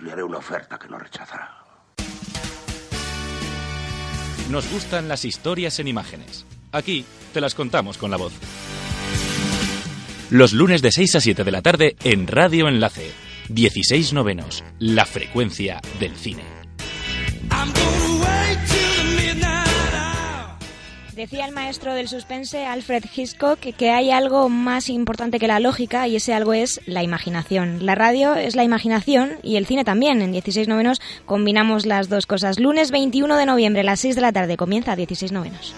Le haré una oferta que no rechazará. Nos gustan las historias en imágenes. Aquí te las contamos con la voz. Los lunes de 6 a 7 de la tarde en Radio Enlace. 16 novenos. La frecuencia del cine. Decía el maestro del suspense, Alfred Hitchcock, que hay algo más importante que la lógica y ese algo es la imaginación. La radio es la imaginación y el cine también. En 16 novenos combinamos las dos cosas. Lunes 21 de noviembre a las 6 de la tarde comienza 16 novenos.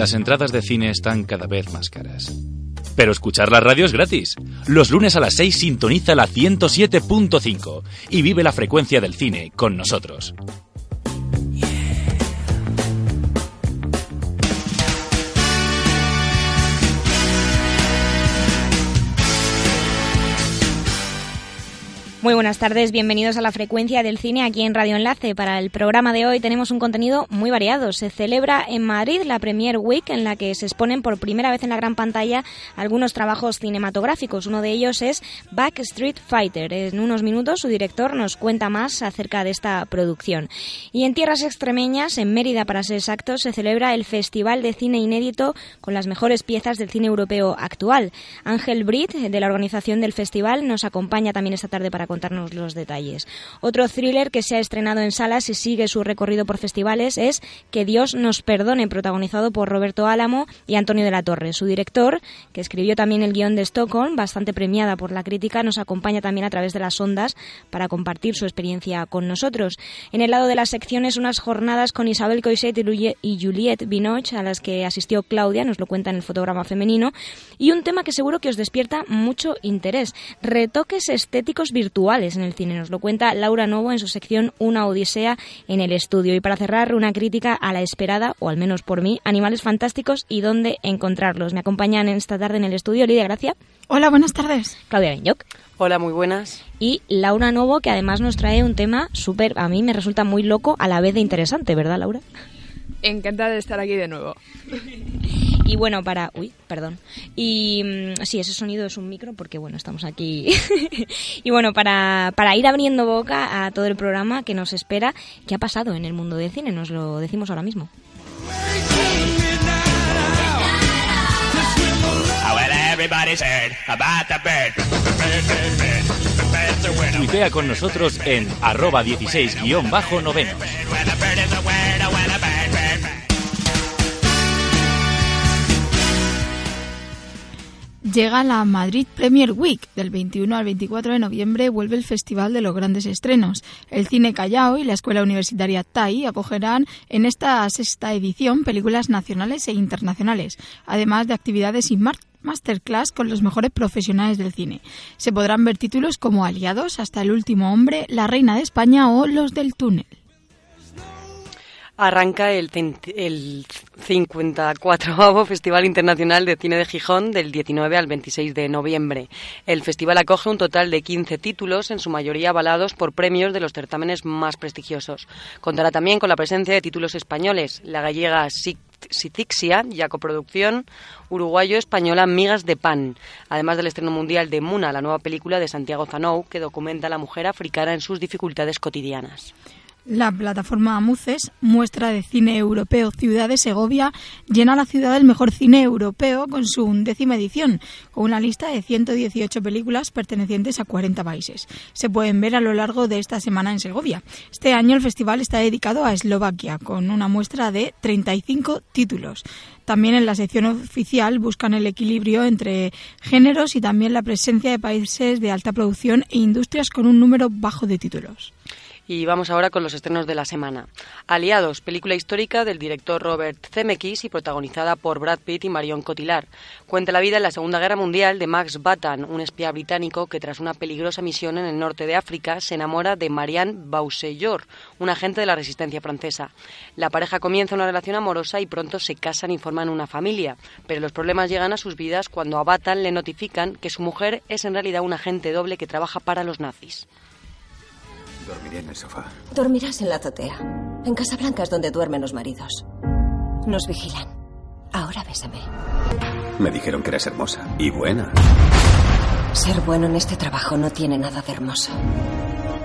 Las entradas de cine están cada vez más caras. Pero escuchar la radio es gratis. Los lunes a las 6 sintoniza la 107.5 y vive la frecuencia del cine con nosotros. Muy buenas tardes, bienvenidos a la frecuencia del cine aquí en Radio Enlace. Para el programa de hoy tenemos un contenido muy variado. Se celebra en Madrid la Premier Week en la que se exponen por primera vez en la gran pantalla algunos trabajos cinematográficos. Uno de ellos es Backstreet Fighter. En unos minutos su director nos cuenta más acerca de esta producción. Y en tierras extremeñas, en Mérida para ser exactos, se celebra el Festival de Cine Inédito con las mejores piezas del cine europeo actual. Ángel Brit, de la organización del festival, nos acompaña también esta tarde para contarnos los detalles. Otro thriller que se ha estrenado en salas y sigue su recorrido por festivales es Que Dios nos perdone, protagonizado por Roberto Álamo y Antonio de la Torre. Su director, que escribió también el guion de Stockholm, bastante premiada por la crítica, nos acompaña también a través de las ondas para compartir su experiencia con nosotros. En el lado de las secciones, unas jornadas con Isabel Coiset y Juliette Binoche, a las que asistió Claudia, nos lo cuenta en el fotograma femenino, y un tema que seguro que os despierta mucho interés, retoques estéticos virtuales en el cine. Nos lo cuenta Laura Novo en su sección Una Odisea en el estudio. Y para cerrar, una crítica a la esperada, o al menos por mí, Animales Fantásticos y dónde encontrarlos. Me acompañan esta tarde en el estudio Lidia Gracia. Hola, buenas tardes. Claudia Benyoc. Hola, muy buenas. Y Laura Novo, que además nos trae un tema súper, a mí me resulta muy loco, a la vez de interesante, ¿verdad, Laura? Encantada de estar aquí de nuevo. Y bueno, para... Uy, perdón. Y mm, sí, ese sonido es un micro porque, bueno, estamos aquí. y bueno, para, para ir abriendo boca a todo el programa que nos espera, ¿qué ha pasado en el mundo del cine? Nos lo decimos ahora mismo. Tuitea con nosotros en arroba 16-novenos. Llega la Madrid Premier Week. Del 21 al 24 de noviembre vuelve el Festival de los Grandes Estrenos. El Cine Callao y la Escuela Universitaria TAI acogerán en esta sexta edición películas nacionales e internacionales, además de actividades y masterclass con los mejores profesionales del cine. Se podrán ver títulos como Aliados, Hasta el último hombre, La Reina de España o Los del Túnel. Arranca el, el 54 Festival Internacional de Cine de Gijón del 19 al 26 de noviembre. El festival acoge un total de 15 títulos, en su mayoría avalados por premios de los certámenes más prestigiosos. Contará también con la presencia de títulos españoles, la gallega Sitixia, ya coproducción, uruguayo-española Migas de Pan, además del estreno mundial de Muna, la nueva película de Santiago Zanou, que documenta a la mujer africana en sus dificultades cotidianas. La plataforma Amuces, muestra de cine europeo Ciudad de Segovia, llena la ciudad del mejor cine europeo con su undécima edición, con una lista de 118 películas pertenecientes a 40 países. Se pueden ver a lo largo de esta semana en Segovia. Este año el festival está dedicado a Eslovaquia, con una muestra de 35 títulos. También en la sección oficial buscan el equilibrio entre géneros y también la presencia de países de alta producción e industrias con un número bajo de títulos. Y vamos ahora con los estrenos de la semana. Aliados, película histórica del director Robert Zemeckis y protagonizada por Brad Pitt y Marion Cotillard. Cuenta la vida en la Segunda Guerra Mundial de Max Batan, un espía británico que tras una peligrosa misión en el norte de África se enamora de Marianne Baussellor, un agente de la resistencia francesa. La pareja comienza una relación amorosa y pronto se casan y forman una familia, pero los problemas llegan a sus vidas cuando a Batan le notifican que su mujer es en realidad un agente doble que trabaja para los nazis. Dormiré en el sofá. Dormirás en la azotea. En Casablanca es donde duermen los maridos. Nos vigilan. Ahora bésame. Me dijeron que eras hermosa y buena. Ser bueno en este trabajo no tiene nada de hermoso.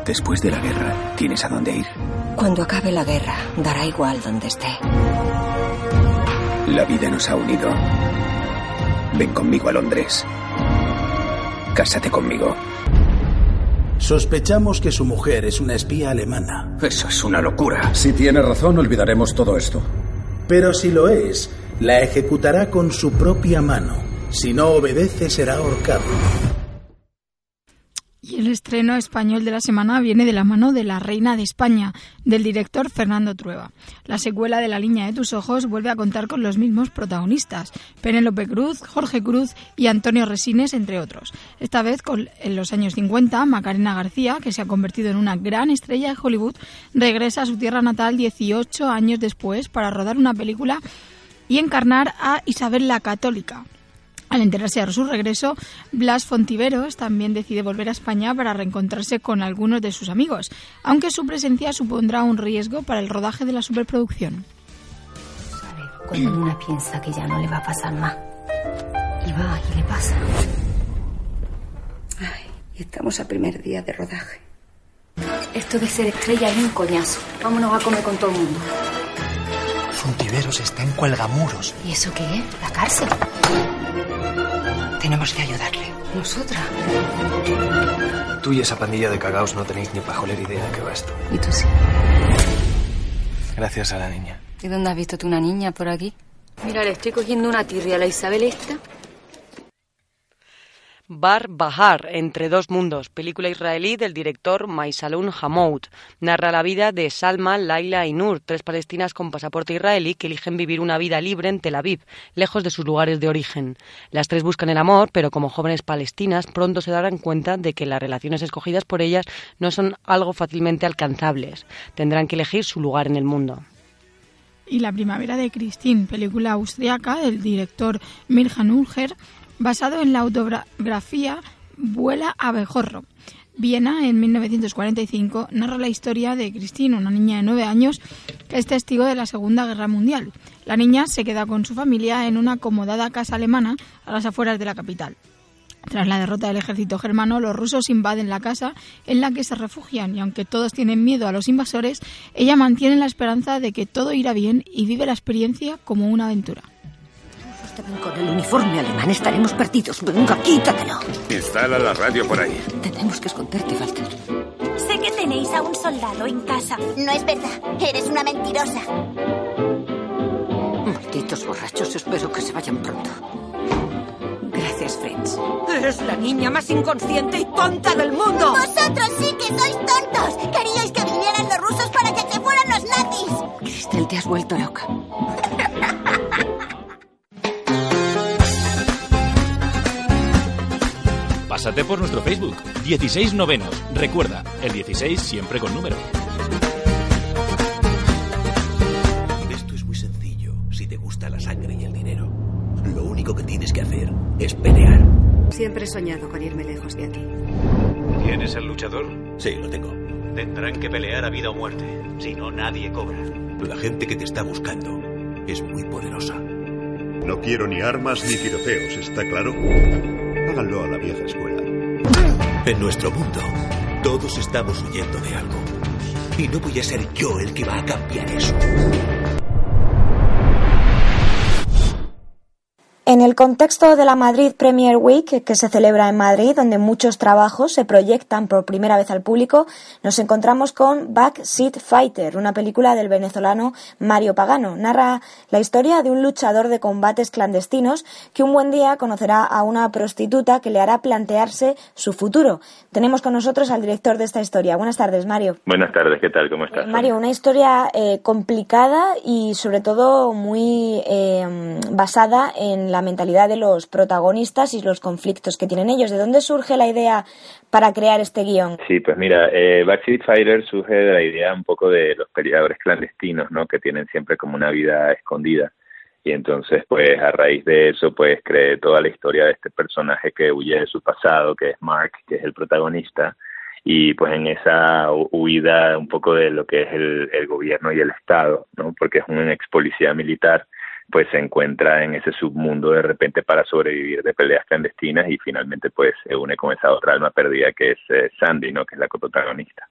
Después de la guerra, ¿tienes a dónde ir? Cuando acabe la guerra, dará igual donde esté. La vida nos ha unido. Ven conmigo a Londres. Cásate conmigo. Sospechamos que su mujer es una espía alemana. Eso es una locura. Si tiene razón, olvidaremos todo esto. Pero si lo es, la ejecutará con su propia mano. Si no obedece, será ahorcado. Y el estreno español de la semana viene de la mano de La Reina de España, del director Fernando Trueba. La secuela de La Línea de tus Ojos vuelve a contar con los mismos protagonistas, Penélope Cruz, Jorge Cruz y Antonio Resines, entre otros. Esta vez, con, en los años 50, Macarena García, que se ha convertido en una gran estrella de Hollywood, regresa a su tierra natal 18 años después para rodar una película y encarnar a Isabel la Católica, al enterarse de su regreso, Blas Fontiveros también decide volver a España para reencontrarse con algunos de sus amigos, aunque su presencia supondrá un riesgo para el rodaje de la superproducción. ¿Sabe? Cuando una piensa que ya no le va a pasar más. Y va y le pasa. Ay, y estamos a primer día de rodaje. Esto de ser estrella es un coñazo. Vámonos a comer con todo el mundo. Fontiveros está en Cuelgamuros. ¿Y eso qué es? ¿La cárcel? Tenemos que ayudarle. ¿Nosotras? Tú y esa pandilla de cagaos no tenéis ni pajolera idea de qué va esto. ¿Y tú sí? Gracias a la niña. ¿Y dónde has visto tú una niña por aquí? Mira, le estoy cogiendo una tirria a la Isabel esta. Bar Bahar, Entre dos mundos, película israelí del director Maisalun Hamoud. Narra la vida de Salma, Laila y Nur, tres palestinas con pasaporte israelí que eligen vivir una vida libre en Tel Aviv, lejos de sus lugares de origen. Las tres buscan el amor, pero como jóvenes palestinas pronto se darán cuenta de que las relaciones escogidas por ellas no son algo fácilmente alcanzables. Tendrán que elegir su lugar en el mundo y La primavera de Christine, película austriaca del director Mirjan Ulger, basado en la autobiografía Vuela a Bejorro. Viena, en 1945, narra la historia de Christine, una niña de nueve años que es testigo de la Segunda Guerra Mundial. La niña se queda con su familia en una acomodada casa alemana a las afueras de la capital. Tras la derrota del ejército germano, los rusos invaden la casa en la que se refugian y aunque todos tienen miedo a los invasores, ella mantiene la esperanza de que todo irá bien y vive la experiencia como una aventura. Con el uniforme alemán estaremos perdidos. Venga, quítatelo. Instala la radio por ahí. Tenemos que esconderte, Walter. Sé que tenéis a un soldado en casa. No es verdad. Eres una mentirosa. Malditos borrachos. Espero que se vayan pronto. Gracias, Fritz. Eres la niña más inconsciente y tonta del mundo. Vosotros sí que sois tontos. Queríais que vinieran los rusos para que se fueran los nazis. Cristel, te has vuelto loca. Pásate por nuestro Facebook, 16 novenos. Recuerda, el 16 siempre con número. Esto es muy sencillo si te gusta la sangre y el dinero. Lo único que tienes que hacer es pelear. Siempre he soñado con irme lejos de aquí. ¿Tienes el luchador? Sí, lo tengo. Tendrán que pelear a vida o muerte. Si no, nadie cobra. La gente que te está buscando es muy poderosa. No quiero ni armas ni tiroteos, ¿está claro? Háganlo a la vieja escuela. En nuestro mundo, todos estamos huyendo de algo. Y no voy a ser yo el que va a cambiar eso. En el contexto de la Madrid Premier Week, que se celebra en Madrid, donde muchos trabajos se proyectan por primera vez al público, nos encontramos con Backseat Fighter, una película del venezolano Mario Pagano. Narra la historia de un luchador de combates clandestinos que un buen día conocerá a una prostituta que le hará plantearse su futuro. Tenemos con nosotros al director de esta historia. Buenas tardes, Mario. Buenas tardes, ¿qué tal? ¿Cómo estás? Mario, una historia eh, complicada y sobre todo muy eh, basada en la mentalidad de los protagonistas y los conflictos que tienen ellos. ¿De dónde surge la idea para crear este guion? Sí, pues mira, eh, Backstreet Fighter surge de la idea un poco de los peleadores clandestinos, ¿no? Que tienen siempre como una vida escondida. Y entonces, pues a raíz de eso, pues creé toda la historia de este personaje que huye de su pasado, que es Mark, que es el protagonista, y pues en esa huida un poco de lo que es el, el gobierno y el Estado, ¿no? Porque es un ex policía militar pues se encuentra en ese submundo de repente para sobrevivir de peleas clandestinas y finalmente pues se une con esa otra alma perdida que es eh, Sandy, ¿no? Que es la coprotagonista.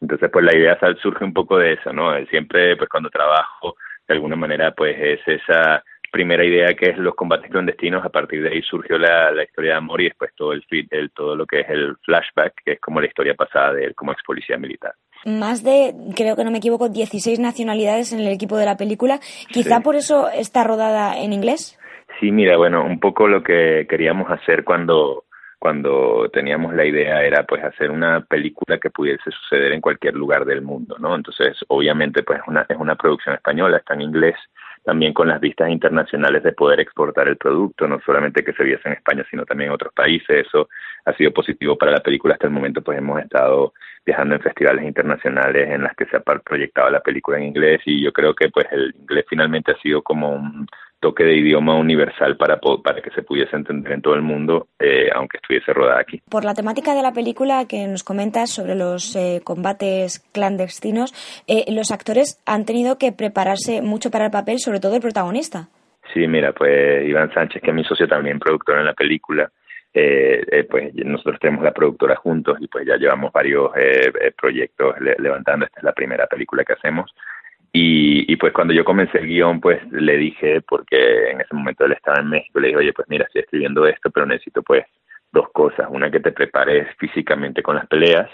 Entonces pues la idea surge un poco de eso, ¿no? Siempre pues cuando trabajo de alguna manera pues es esa primera idea que es los combates clandestinos, a partir de ahí surgió la, la historia de amor y después todo el, el todo lo que es el flashback, que es como la historia pasada de él como ex policía militar más de, creo que no me equivoco, 16 nacionalidades en el equipo de la película. Quizá por eso está rodada en inglés. Sí, mira, bueno, un poco lo que queríamos hacer cuando cuando teníamos la idea era pues hacer una película que pudiese suceder en cualquier lugar del mundo, ¿no? Entonces, obviamente pues una, es una producción española, está en inglés, también con las vistas internacionales de poder exportar el producto, no solamente que se viese en España, sino también en otros países. Eso ha sido positivo para la película hasta el momento, pues hemos estado viajando en festivales internacionales en las que se ha proyectado la película en inglés y yo creo que pues el inglés finalmente ha sido como un toque de idioma universal para, para que se pudiese entender en todo el mundo, eh, aunque estuviese rodada aquí. Por la temática de la película que nos comentas sobre los eh, combates clandestinos, eh, los actores han tenido que prepararse mucho para el papel, sobre todo el protagonista. Sí, mira, pues Iván Sánchez, que es mi socio también, productor en la película, pues nosotros tenemos la productora juntos y pues ya llevamos varios proyectos levantando. Esta es la primera película que hacemos. Y, y, pues cuando yo comencé el guion, pues le dije, porque en ese momento él estaba en México, le dije, oye, pues mira, estoy escribiendo esto, pero necesito pues dos cosas. Una que te prepares físicamente con las peleas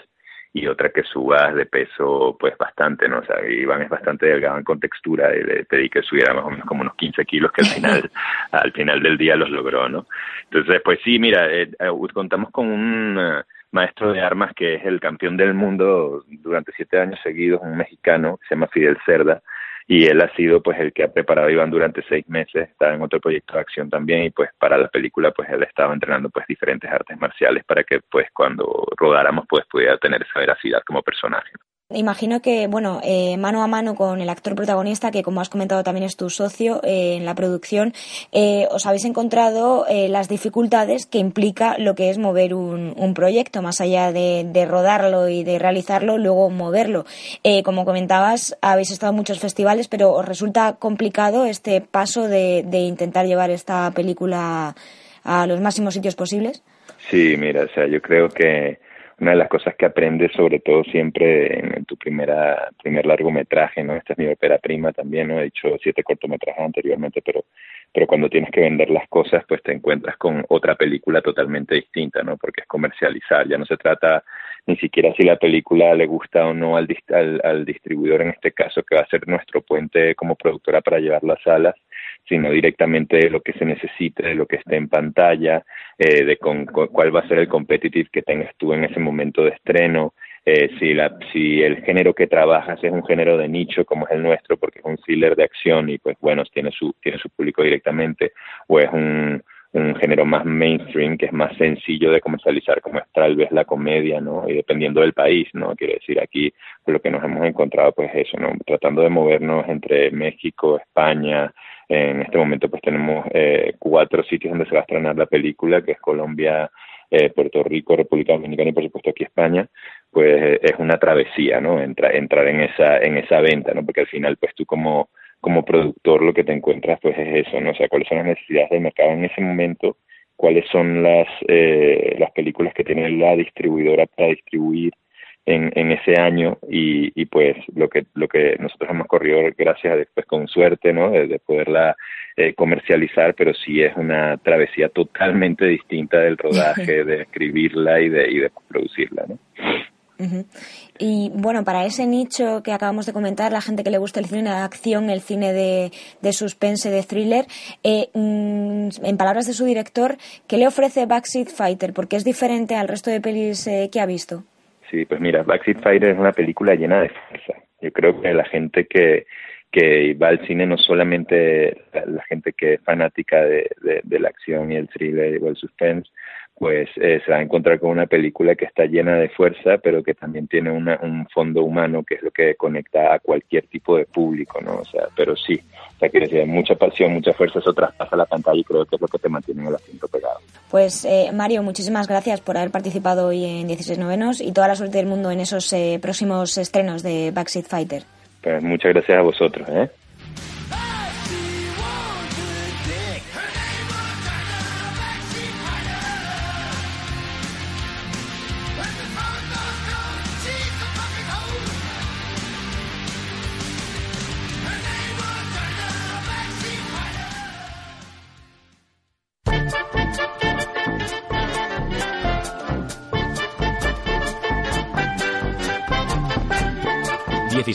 y otra que subas de peso pues bastante, ¿no? O sea, Iván es bastante delgado con textura y le pedí que subiera más o menos como unos 15 kilos que al final, al final del día los logró, ¿no? Entonces, pues sí, mira, eh, eh, contamos con un maestro de armas que es el campeón del mundo durante siete años seguidos, un mexicano, se llama Fidel Cerda, y él ha sido pues el que ha preparado a Iván durante seis meses, está en otro proyecto de acción también y pues para la película pues él estaba entrenando pues diferentes artes marciales para que pues cuando rodáramos pues pudiera tener esa veracidad como personaje. Imagino que, bueno, eh, mano a mano con el actor protagonista, que como has comentado también es tu socio eh, en la producción, eh, os habéis encontrado las dificultades que implica lo que es mover un, proyecto, más allá de, de, rodarlo y de realizarlo, luego moverlo. como comentabas, habéis estado en muchos festivales, pero ¿os resulta complicado este paso de, de intentar llevar esta película a los máximos sitios posibles? Sí, mira, o sea, yo creo que una de las cosas que aprendes sobre todo siempre en, tu primera primer largometraje, ¿no? Esta es mi ópera prima también, ¿no? He hecho siete cortometrajes anteriormente, pero pero cuando tienes que vender las cosas, pues te encuentras con otra película totalmente distinta, ¿no? Porque es comercializar, ya no se trata ni siquiera si la película le gusta o no al, al, al distribuidor en este caso, que va a ser nuestro puente como productora para llevar las salas, sino directamente de lo que se necesite, de lo que esté en pantalla, eh, de con, cuál va a ser el competitive que tengas tú en ese momento de estreno, eh, si, la, si el género que trabajas es un género de nicho como es el nuestro, porque es un thriller de acción y pues bueno, tiene su, tiene su público directamente, o es un, un género más mainstream que es más sencillo de comercializar como es tal vez la comedia, ¿no? Y dependiendo del país, ¿no? Quiero decir, aquí lo que nos hemos encontrado pues eso, ¿no? Tratando de movernos entre México, España, en este momento pues tenemos eh, cuatro sitios donde se va a estrenar la película, que es Colombia, eh, Puerto Rico, República Dominicana y por supuesto aquí España, pues es una travesía, ¿no? Entra, entrar en esa, en esa venta, ¿no? Porque al final pues tú como como productor lo que te encuentras pues es eso, ¿no? O sea, cuáles son las necesidades del mercado en ese momento, cuáles son las, eh, las películas que tiene la distribuidora para distribuir, en, en ese año y, y, pues lo que lo que nosotros hemos corrido gracias a después con suerte no de, poderla eh, comercializar pero sí es una travesía totalmente distinta del rodaje de escribirla y de y de producirla no y bueno, para ese nicho que acabamos de comentar, la gente que le gusta el cine de acción, el cine de, de suspense, de thriller, eh, mm, en palabras de su director, ¿qué le ofrece Backseat Fighter? Porque es diferente al resto de pelis eh, que ha visto. Sí, pues mira, Backseat Fighter es una película llena de fuerza. Yo creo que la gente que, que va al cine no solamente la, gente que es fanática de, de, de, la acción y el thriller o el suspense, pues eh, se va a encontrar con una película que está llena de fuerza, pero que también tiene una, un fondo humano, que es lo que conecta a cualquier tipo de público, ¿no? O sea, pero sí, o sea, que decir, mucha pasión, mucha fuerza, eso traspasa la pantalla y creo que es lo que te mantiene en el asiento pegado. Pues eh, Mario, muchísimas gracias por haber participado hoy en 16 Novenos y toda la suerte del mundo en esos eh, próximos estrenos de Backseat Fighter. Pues muchas gracias a vosotros, ¿eh?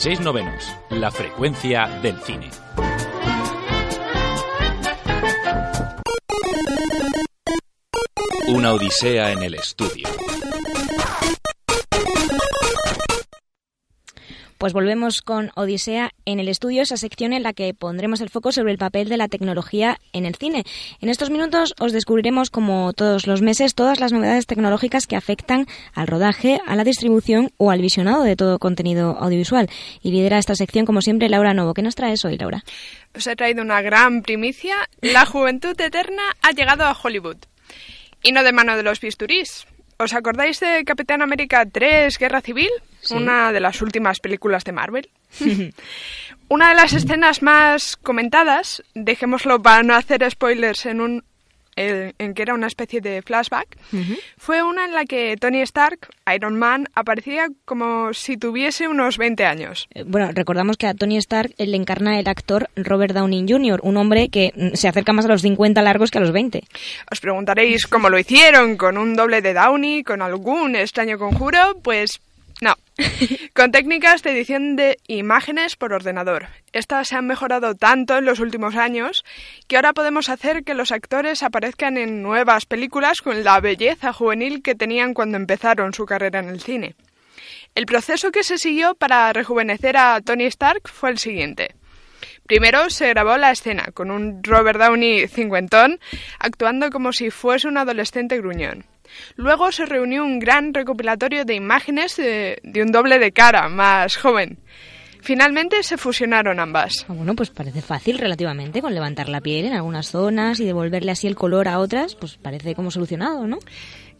16 novenos, la frecuencia del cine. Una odisea en el estudio. Pues volvemos con Odisea en el estudio, esa sección en la que pondremos el foco sobre el papel de la tecnología en el cine. En estos minutos os descubriremos, como todos los meses, todas las novedades tecnológicas que afectan al rodaje, a la distribución o al visionado de todo contenido audiovisual. Y lidera esta sección, como siempre, Laura Novo. ¿Qué nos traes hoy, Laura? Os he traído una gran primicia. La juventud eterna ha llegado a Hollywood. Y no de mano de los bisturís. ¿Os acordáis de Capitán América 3, Guerra Civil? Una de las últimas películas de Marvel. Una de las escenas más comentadas, dejémoslo para no hacer spoilers en un en que era una especie de flashback, fue una en la que Tony Stark, Iron Man, aparecía como si tuviese unos 20 años. Eh, bueno, recordamos que a Tony Stark le encarna el actor Robert Downey Jr., un hombre que mm, se acerca más a los 50 largos que a los 20. Os preguntaréis cómo lo hicieron, con un doble de Downey, con algún extraño conjuro, pues no, con técnicas de edición de imágenes por ordenador. Estas se han mejorado tanto en los últimos años que ahora podemos hacer que los actores aparezcan en nuevas películas con la belleza juvenil que tenían cuando empezaron su carrera en el cine. El proceso que se siguió para rejuvenecer a Tony Stark fue el siguiente. Primero se grabó la escena con un Robert Downey cincuentón actuando como si fuese un adolescente gruñón. Luego se reunió un gran recopilatorio de imágenes de, un doble de cara más joven. Finalmente se fusionaron ambas. Ah, bueno, pues parece fácil relativamente con levantar la piel en algunas zonas y devolverle así el color a otras, pues parece como solucionado, ¿no?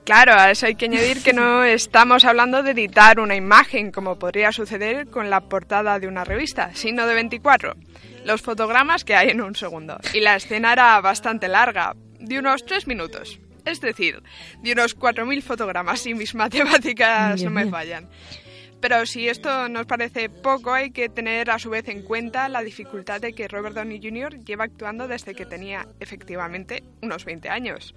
Claro, a eso hay que añadir que no estamos hablando de editar una imagen como podría suceder con la portada de una revista, sino de 24. Los fotogramas que hay en un segundo. Y la escena era bastante larga, de unos 3 minutos es decir, de unos 4.000 fotogramas y mis matemáticas no me fallan. Pero si esto nos parece poco, hay que tener a su vez en cuenta la dificultad de que Robert Downey Jr. lleva actuando desde que tenía efectivamente unos 20 años.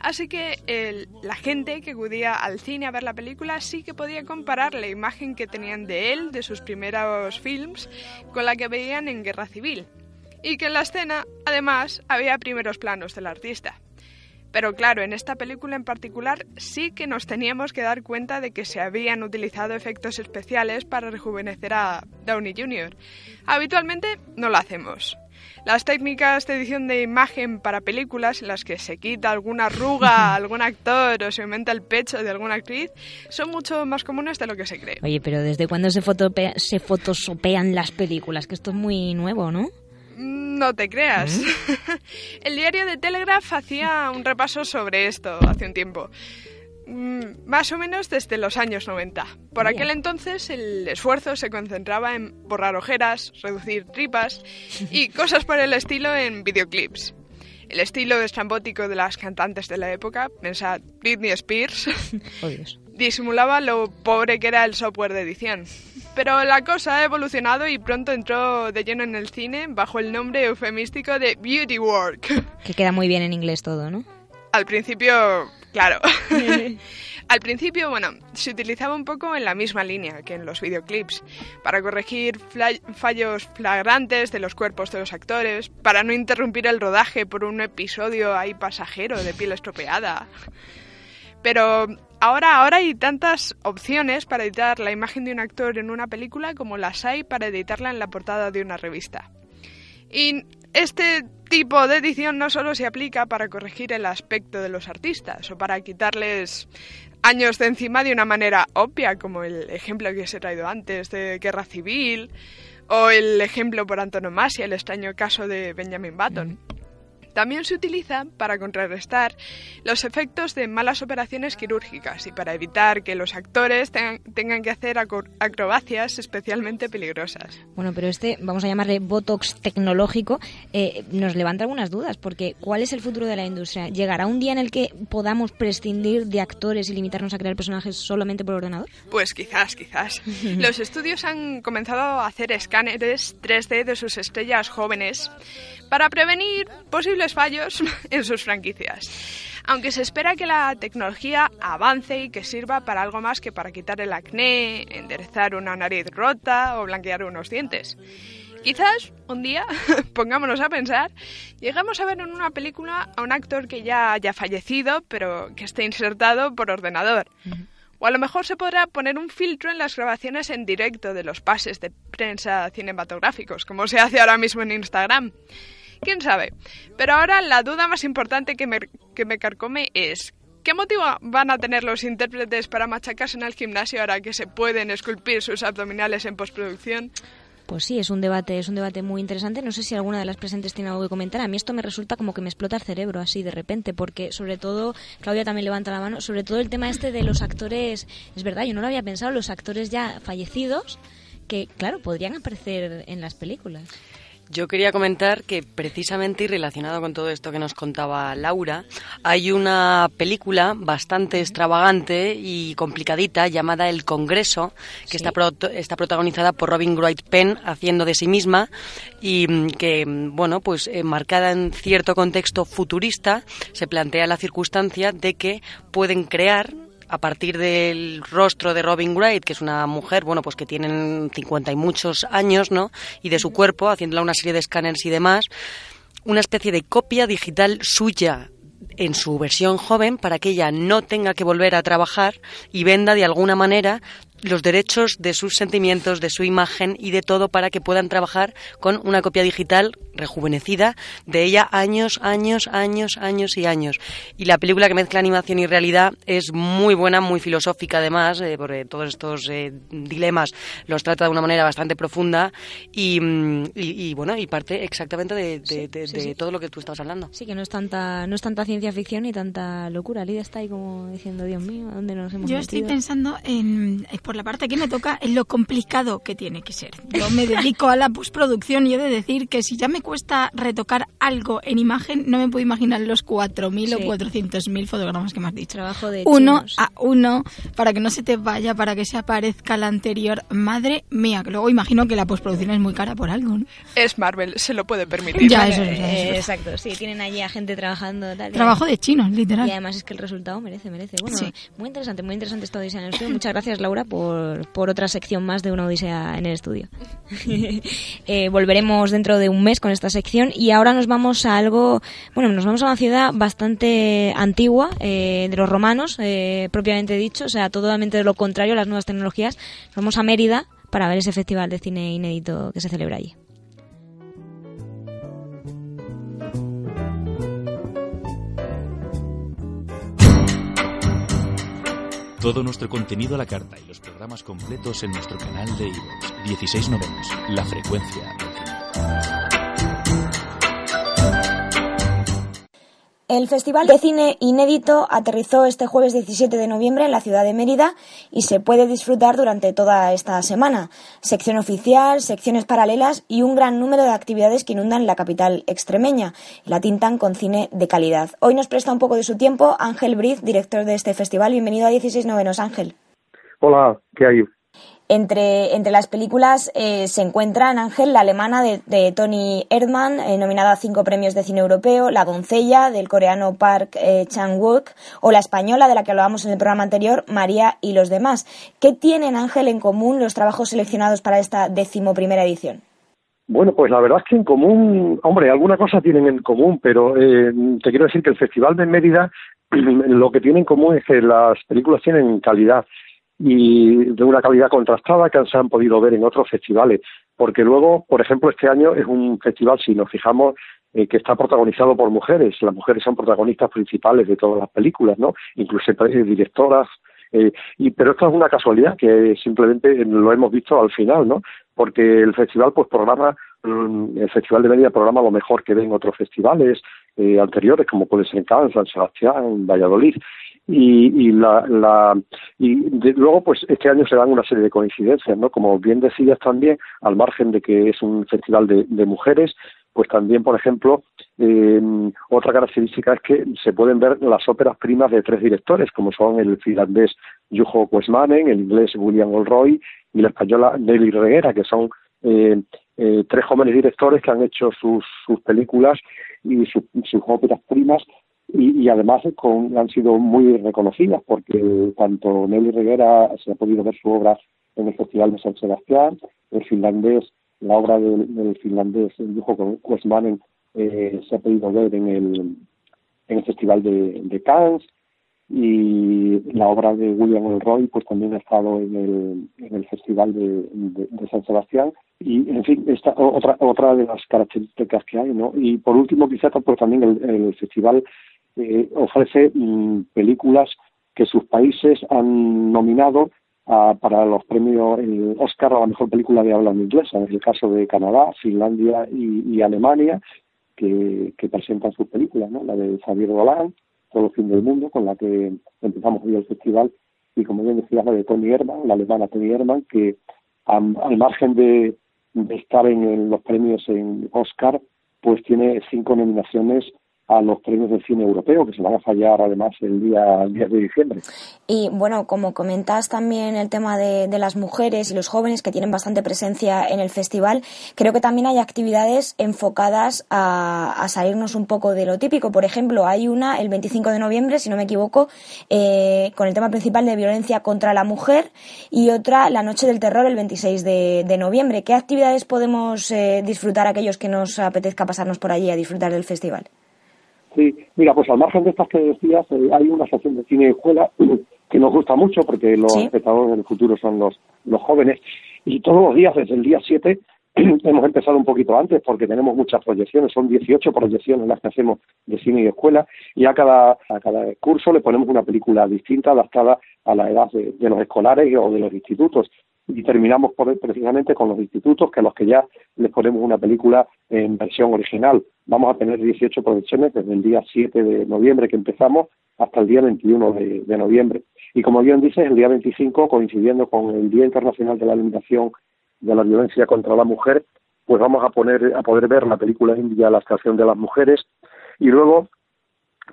Así que la gente que acudía al cine a ver la película sí que podía comparar la imagen que tenían de él, de sus primeros films, con la que veían en Guerra Civil. Y que en la escena, además, había primeros planos del artista. Pero claro, en esta película en particular sí que nos teníamos que dar cuenta de que se habían utilizado efectos especiales para rejuvenecer a Downey Jr. Habitualmente no lo hacemos. Las técnicas de edición de imagen para películas en las que se quita alguna arruga a algún actor o se aumenta el pecho de alguna actriz son mucho más comunes de lo que se cree. Oye, pero ¿desde cuándo se, se fotosopean las películas? Que esto es muy nuevo, ¿no? No te creas. El diario de Telegraph hacía un repaso sobre esto hace un tiempo. Mm, más o menos desde los años 90. Por aquel entonces el esfuerzo se concentraba en borrar ojeras, reducir tripas y cosas por el estilo en videoclips. El estilo estrambótico de las cantantes de la época, pensad Britney Spears, disimulaba lo pobre que era el software de edición. Pero la cosa ha evolucionado y pronto entró de lleno en el cine bajo el nombre eufemístico de Beauty Work. Que queda muy bien en inglés todo, ¿no? Al principio, claro. Al principio, bueno, se utilizaba un poco en la misma línea que en los videoclips, para corregir fallos flagrantes de los cuerpos de los actores, para no interrumpir el rodaje por un episodio ahí pasajero de piel estropeada. Pero ahora, ahora hay tantas opciones para editar la imagen de un actor en una película como las hay para editarla en la portada de una revista. Y este tipo de edición no solo se aplica para corregir el aspecto de los artistas o para quitarles años de encima de una manera obvia, como el ejemplo que os he traído antes de Guerra Civil o el ejemplo por antonomasia, el extraño caso de Benjamin Button. También se utiliza para contrarrestar los efectos de malas operaciones quirúrgicas y para evitar que los actores tengan, que hacer acrobacias especialmente peligrosas. Bueno, pero este, vamos a llamarle Botox tecnológico, eh, nos levanta algunas dudas, porque ¿cuál es el futuro de la industria? ¿Llegará un día en el que podamos prescindir de actores y limitarnos a crear personajes solamente por ordenador? Pues quizás, quizás. los estudios han comenzado a hacer escáneres 3D de sus estrellas jóvenes para prevenir posibles fallos en sus franquicias. Aunque se espera que la tecnología avance y que sirva para algo más que para quitar el acné, enderezar una nariz rota o blanquear unos dientes. Quizás un día, pongámonos a pensar, llegamos a ver en una película a un actor que ya haya fallecido, pero que esté insertado por ordenador. O a lo mejor se podrá poner un filtro en las grabaciones en directo de los pases de prensa cinematográficos, como se hace ahora mismo en Instagram. ¿Quién sabe? Pero ahora la duda más importante que me, que me carcome es, ¿Qué motivo van a tener los intérpretes para machacarse en el gimnasio ahora que se pueden esculpir sus abdominales en postproducción? Pues sí, es un debate, es un debate muy interesante. No sé si alguna de las presentes tiene algo que comentar. A mí esto me resulta como que me explota el cerebro así de repente, porque sobre todo, Claudia también levanta la mano, sobre todo el tema este de los actores, es verdad, yo no lo había pensado, los actores ya fallecidos que, claro, podrían aparecer en las películas. Yo quería comentar que precisamente y relacionado con todo esto que nos contaba Laura, hay una película bastante extravagante y complicadita llamada El Congreso, que está, está protagonizada por Robin Wright Penn haciendo de sí misma y mm, que, mm, bueno, pues eh, marcada en cierto contexto futurista, se plantea la circunstancia de que pueden crear a partir del rostro de Robin Wright, que es una mujer, bueno, pues que tiene 50 y muchos años, ¿no? Y de su cuerpo, haciéndola una serie de escáneres y demás, una especie de copia digital suya en su versión joven para que ella no tenga que volver a trabajar y venda de alguna manera los derechos de sus sentimientos, de su imagen y de todo para que puedan trabajar con una copia digital rejuvenecida de ella años, años, años, años y años. Y la película que mezcla animación y realidad es muy buena, muy filosófica además, eh, porque todos estos eh, dilemas los trata de una manera bastante profunda y, mm, bueno, y parte exactamente de, todo lo que tú estabas hablando. Sí, que no es tanta, no es tanta ciencia ficción y tanta locura. Lidia está ahí como diciendo, Dios mío, ¿dónde nos hemos Yo estoy pensando en la parte que me toca, es lo complicado que tiene que ser. Yo me dedico a la postproducción y he de decir que si ya me cuesta retocar algo en imagen, no me puedo imaginar los 4.000 o 400.000 fotogramas que me has dicho. Trabajo de Uno a uno, para que no se te vaya, para que se aparezca la anterior. Madre mía, que luego imagino que la postproducción es muy cara por algo, ¿no? Es Marvel, se lo puede permitir. Ya, eso, es eh, Exacto, sí, tienen allí a gente trabajando. Tal, Trabajo de chinos, literal. Y además es que el resultado merece, merece. Bueno, muy interesante, muy interesante esto de diseño Muchas gracias, Laura, por por, otra sección más de una odisea en el estudio. Eh, volveremos dentro de un mes con esta sección y ahora nos vamos a algo, bueno, nos vamos a una ciudad bastante antigua eh, de los romanos, eh, propiamente dicho, o sea, totalmente de lo contrario a las nuevas tecnologías. vamos a Mérida para ver ese festival de cine inédito que se celebra allí. Todo nuestro contenido a la carta y los programas completos en nuestro canal de iVoox. 16 novenos, la frecuencia El Festival de Cine Inédito aterrizó este jueves 17 de noviembre en la ciudad de Mérida y se puede disfrutar durante toda esta semana. Sección oficial, secciones paralelas y un gran número de actividades que inundan la capital extremeña la tintan con cine de calidad. Hoy nos presta un poco de su tiempo Ángel Briz, director de este festival. Bienvenido a 16 Novenos, Ángel. Hola, ¿qué hay? Entre, entre las películas eh, se encuentran Ángel, la alemana de, Tony Erdmann, eh, nominada a cinco premios de cine europeo, La doncella del coreano Park eh, Chan-wook o la española de la que hablábamos en el programa anterior, María y los demás. ¿Qué tienen, Ángel, en común los trabajos seleccionados para esta decimoprimera edición? Bueno, pues la verdad es que en común, hombre, alguna cosa tienen en común, pero te quiero decir que el Festival de Mérida lo que tiene en común es que las películas tienen calidad y de una calidad contrastada que se han podido ver en otros festivales. Porque luego, por ejemplo, este año es un festival, si nos fijamos, eh, que está protagonizado por mujeres. Las mujeres son protagonistas principales de todas las películas, ¿no? Incluso eh, directoras. Eh, y, pero esto es una casualidad que simplemente lo hemos visto al final, ¿no? Porque el festival, pues, programa, mm, el Festival de Media programa lo mejor que ven otros festivales anteriores, como puede ser en Cannes, San Sebastián, Valladolid y, y la, la y luego pues este año se dan una serie de coincidencias no como bien decías también al margen de que es un festival de, de mujeres pues también por ejemplo eh, otra característica es que se pueden ver las óperas primas de tres directores como son el finlandés Juho Kuesmanen el inglés William Olroy y la española Nelly Reguera que son eh, eh, tres jóvenes directores que han hecho sus, sus películas y sus óperas primas y, además con, han sido muy reconocidas porque tanto Nelly Reguera se ha podido ver su obra en el Festival de San Sebastián, el finlandés, la obra del, finlandés Juho Kuesmanen eh, se ha podido ver en el, en el Festival de Cannes y la obra de William Elroy pues también ha estado en el, en el Festival de, de, San Sebastián. Y en fin esta otra otra de las características que hay no y por último quizás pues también el, el festival eh, ofrece mm, películas que sus países han nominado para los premios Oscar a la mejor película de habla inglesa, en el caso de Canadá, Finlandia y, Alemania, que, presentan sus películas, ¿no? la de Xavier Dolan, Todo el fin del mundo, con la que empezamos hoy el festival, y como bien decía, la de Tony Herman, la alemana Tony Herman, que al margen de, de estar en los premios en Oscar, pues tiene cinco nominaciones a los premios del cine europeo, que se van a fallar además el día, el 10 de diciembre. Y bueno, como comentas también el tema de, las mujeres y los jóvenes que tienen bastante presencia en el festival, creo que también hay actividades enfocadas a, salirnos un poco de lo típico. Por ejemplo, hay una el 25 de noviembre, si no me equivoco, eh, con el tema principal de violencia contra la mujer y otra la Noche del Terror el 26 de, noviembre. ¿Qué actividades podemos eh, disfrutar aquellos que nos apetezca pasarnos por allí a disfrutar del festival? Sí, mira, pues al margen de estas que decías, eh, hay una sección de cine de escuela que nos gusta mucho porque los espectadores del futuro son los, los jóvenes. Y todos los días, desde el día 7, hemos empezado un poquito antes porque tenemos muchas proyecciones, son 18 proyecciones las que hacemos de cine y escuela y a cada, a cada curso le ponemos una película distinta adaptada a la edad de, de los escolares o de los institutos y terminamos por, precisamente con los institutos que a los que ya les ponemos una película en versión original. Vamos a tener 18 proyecciones desde el día 7 de noviembre que empezamos hasta el día 21 de, noviembre. Y como bien dices, el día 25, coincidiendo con el Día Internacional de la Eliminación de la Violencia contra la Mujer, pues vamos a, poner, a poder ver la película india La estación de las mujeres y luego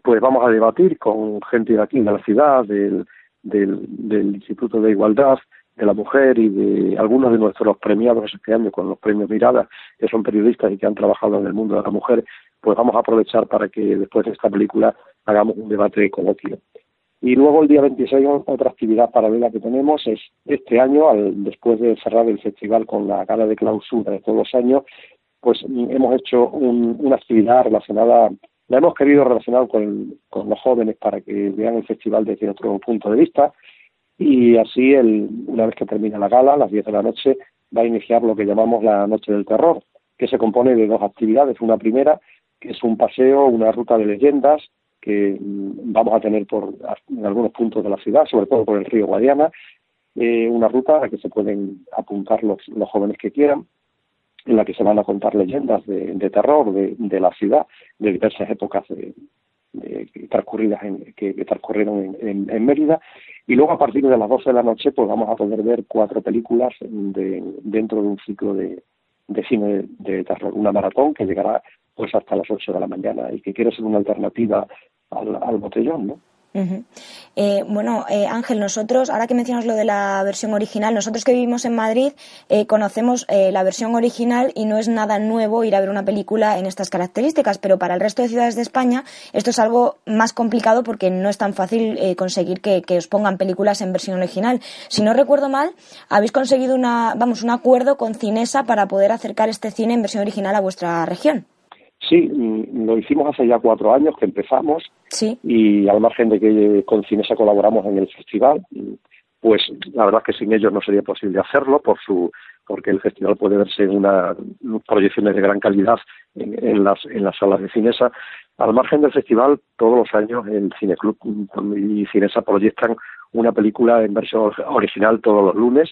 pues vamos a debatir con gente de aquí, de la ciudad, del, del Instituto de Igualdad, de la mujer y de algunos de nuestros premiados este año con los premios Mirada, que son periodistas y que han trabajado en el mundo de la mujer, pues vamos a aprovechar para que después de esta película hagamos un debate coloquio. Y luego el día 26 otra actividad paralela que tenemos es este año, al, después de cerrar el festival con la gala de clausura de todos los años, pues hemos hecho una actividad relacionada, la hemos querido relacionar con los jóvenes para que vean el festival desde otro punto de vista y así, el, una vez que termina la gala, a las 10 de la noche, va a iniciar lo que llamamos la Noche del Terror, que se compone de dos actividades. Una primera, que es un paseo, una ruta de leyendas que mm, vamos a tener por en algunos puntos de la ciudad, sobre todo por el río Guadiana, eh, una ruta a la que se pueden apuntar los, los jóvenes que quieran, en la que se van a contar leyendas de, terror de, de, la ciudad, de diversas épocas de, transcurridas en, que, transcurrieron en, Mérida. Y luego a partir de las 12 de la noche pues vamos a poder ver cuatro películas de, dentro de un ciclo de, de cine de terror, una maratón que llegará pues hasta las 8 de la mañana y que quiere ser una alternativa al, al botellón, ¿no? Eh, bueno, eh, Ángel, nosotros, ahora que mencionas lo de la versión original, nosotros que vivimos en Madrid eh, conocemos la versión original y no es nada nuevo ir a ver una película en estas características, pero para el resto de ciudades de España esto es algo más complicado porque no es tan fácil conseguir que, que, os pongan películas en versión original. Si no recuerdo mal, habéis conseguido una, vamos, un acuerdo con Cinesa para poder acercar este cine en versión original a vuestra región. Sí, mm, lo hicimos hace ya cuatro años que empezamos y al margen de que con Cinesa colaboramos en el festival, pues la verdad es que sin ellos no sería posible hacerlo por su porque el festival puede verse en una proyecciones de gran calidad en, las en las salas de Cinesa. Al margen del festival, todos los años el Cineclub y Cinesa proyectan una película en versión original todos los lunes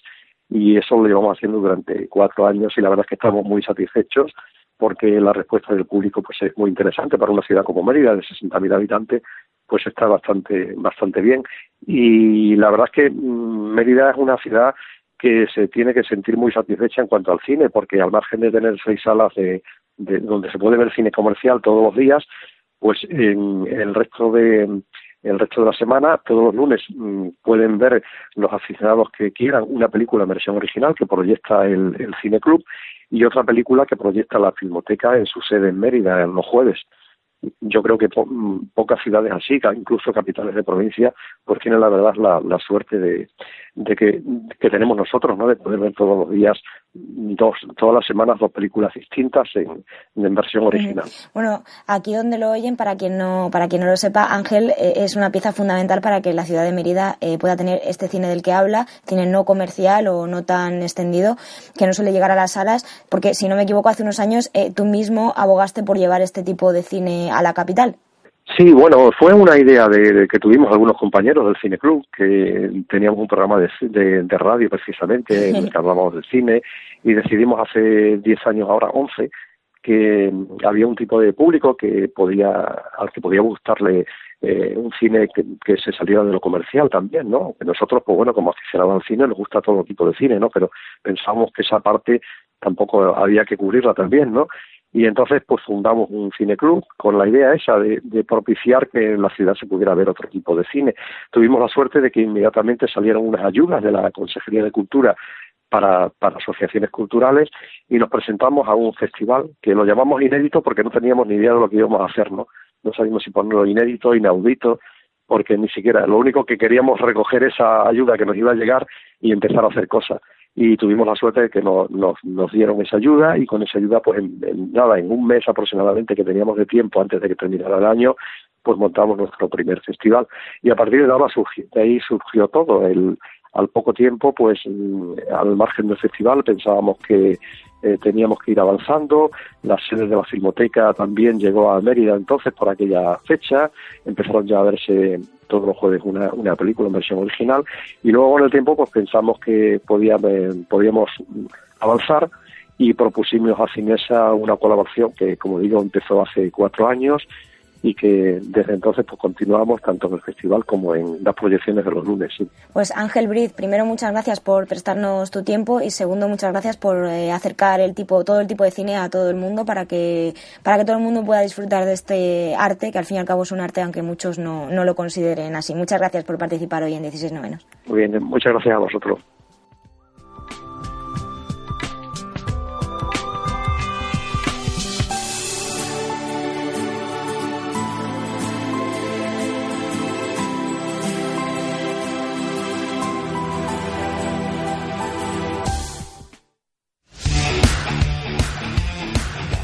y eso lo llevamos haciendo durante cuatro años y la verdad es que estamos muy satisfechos porque la respuesta del público pues es muy interesante para una ciudad como Mérida de 60.000 habitantes pues está bastante bastante bien. Y la verdad es que mm, Mérida es una ciudad que se tiene que sentir muy satisfecha en cuanto al cine porque al margen de tener seis salas de, donde se puede ver cine comercial todos los días pues en, el resto de el resto de la semana, todos los lunes mm, pueden ver los aficionados que quieran una película en versión original que proyecta el, el Cine Club y otra película que proyecta la Filmoteca en su sede en Mérida en los jueves. Yo creo que mm, pocas ciudades así, incluso capitales de provincia, pues tienen la verdad la, suerte de, que, tenemos nosotros, ¿no? De poder ver todos los días, dos, todas las semanas, dos películas distintas en, en versión original. Bueno, aquí donde lo oyen, para quien no, para quien no lo sepa, Ángel eh, es una pieza fundamental para que la ciudad de Mérida eh, pueda tener este cine del que habla, cine no comercial o no tan extendido, que no suele llegar a las salas, porque si no me equivoco, hace unos años eh, tú mismo abogaste por llevar este tipo de cine a la capital. Sí, bueno, fue una idea de, que tuvimos algunos compañeros del Cine Club, que teníamos un programa de, de, radio precisamente en el que hablábamos del cine y decidimos hace 10 años, ahora 11, que había un tipo de público que podía, al que podía gustarle eh, un cine que, se saliera de lo comercial también, ¿no? Que nosotros, pues bueno, como aficionados al cine, nos gusta todo tipo de cine, ¿no? Pero pensamos que esa parte tampoco había que cubrirla también, ¿no? Y entonces pues fundamos un cineclub con la idea esa de, propiciar que en la ciudad se pudiera ver otro tipo de cine. Tuvimos la suerte de que inmediatamente salieron unas ayudas de la Consejería de Cultura para, para asociaciones culturales y nos presentamos a un festival que lo llamamos inédito porque no teníamos ni idea de lo que íbamos a hacer, ¿no? No sabíamos si ponerlo inédito, inaudito, porque ni siquiera, lo único que queríamos recoger esa ayuda que nos iba a llegar y empezar a hacer cosas y tuvimos la suerte de que nos, nos, dieron esa ayuda y con esa ayuda, pues en, nada, en un mes aproximadamente que teníamos de tiempo antes de que terminara el año, pues montamos nuestro primer festival y a partir de, ahora surgió, de ahí surgió todo. El, al poco tiempo, pues mm, al margen del festival pensábamos que eh, teníamos que ir avanzando. La sede de la Filmoteca también llegó a Mérida entonces por aquella fecha. Empezaron ya a verse todos los jueves una, una película en versión original y luego con el tiempo pues pensamos que podíamos, eh, podíamos avanzar y propusimos a Cinesa una colaboración que, como digo, empezó hace cuatro años y que desde entonces pues continuamos tanto en el festival como en las proyecciones de los lunes. Pues Ángel Briz, primero muchas gracias por prestarnos tu tiempo y segundo muchas gracias por eh, acercar el tipo todo el tipo de cine a todo el mundo para que para que todo el mundo pueda disfrutar de este arte que al fin y al cabo es un arte aunque muchos no, no lo consideren así. Muchas gracias por participar hoy en 16 novenos. Muy bien, muchas gracias a vosotros.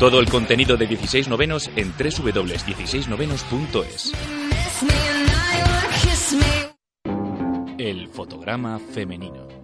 Todo el contenido de 16 novenos en www.16novenos.es. El fotograma femenino.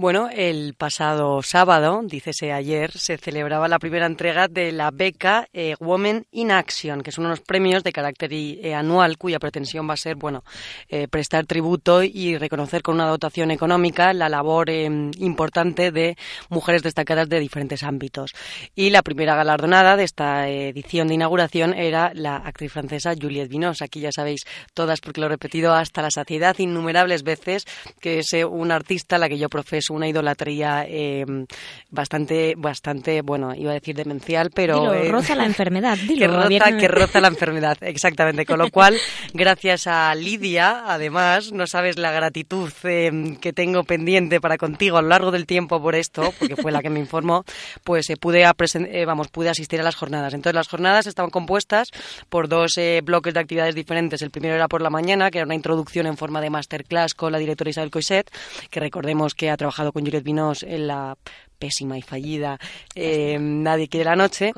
Bueno, el pasado sábado, dícese ayer, se celebraba la primera entrega de la beca eh, Women in Action, que es uno de los premios de carácter eh, anual cuya pretensión va a ser, bueno, eh, prestar tributo y reconocer con una dotación económica la labor importante de mujeres destacadas de diferentes ámbitos. Y la primera galardonada de esta edición de inauguración era la actriz francesa Juliette Binoche. Aquí ya sabéis todas, porque lo he repetido hasta la saciedad innumerables veces, que es una artista a la que yo profeso una idolatría eh, bastante, bastante, bueno, iba a decir demencial, pero... Eh, roza la enfermedad, que, roza, que roza la enfermedad, exactamente. Con lo cual, gracias a Lidia, además, no sabes la gratitud eh, que tengo pendiente para contigo a lo largo del tiempo por esto, porque fue la que me informó, pues pude, vamos, pude asistir a las jornadas. Entonces, las jornadas estaban compuestas por dos bloques de actividades diferentes. El primero era por la mañana, que era una introducción en forma de masterclass con la directora Isabel Coiset, que recordemos que ha trabajado con Juliette Vinos en la pésima y fallida eh, Nadie quiere la noche.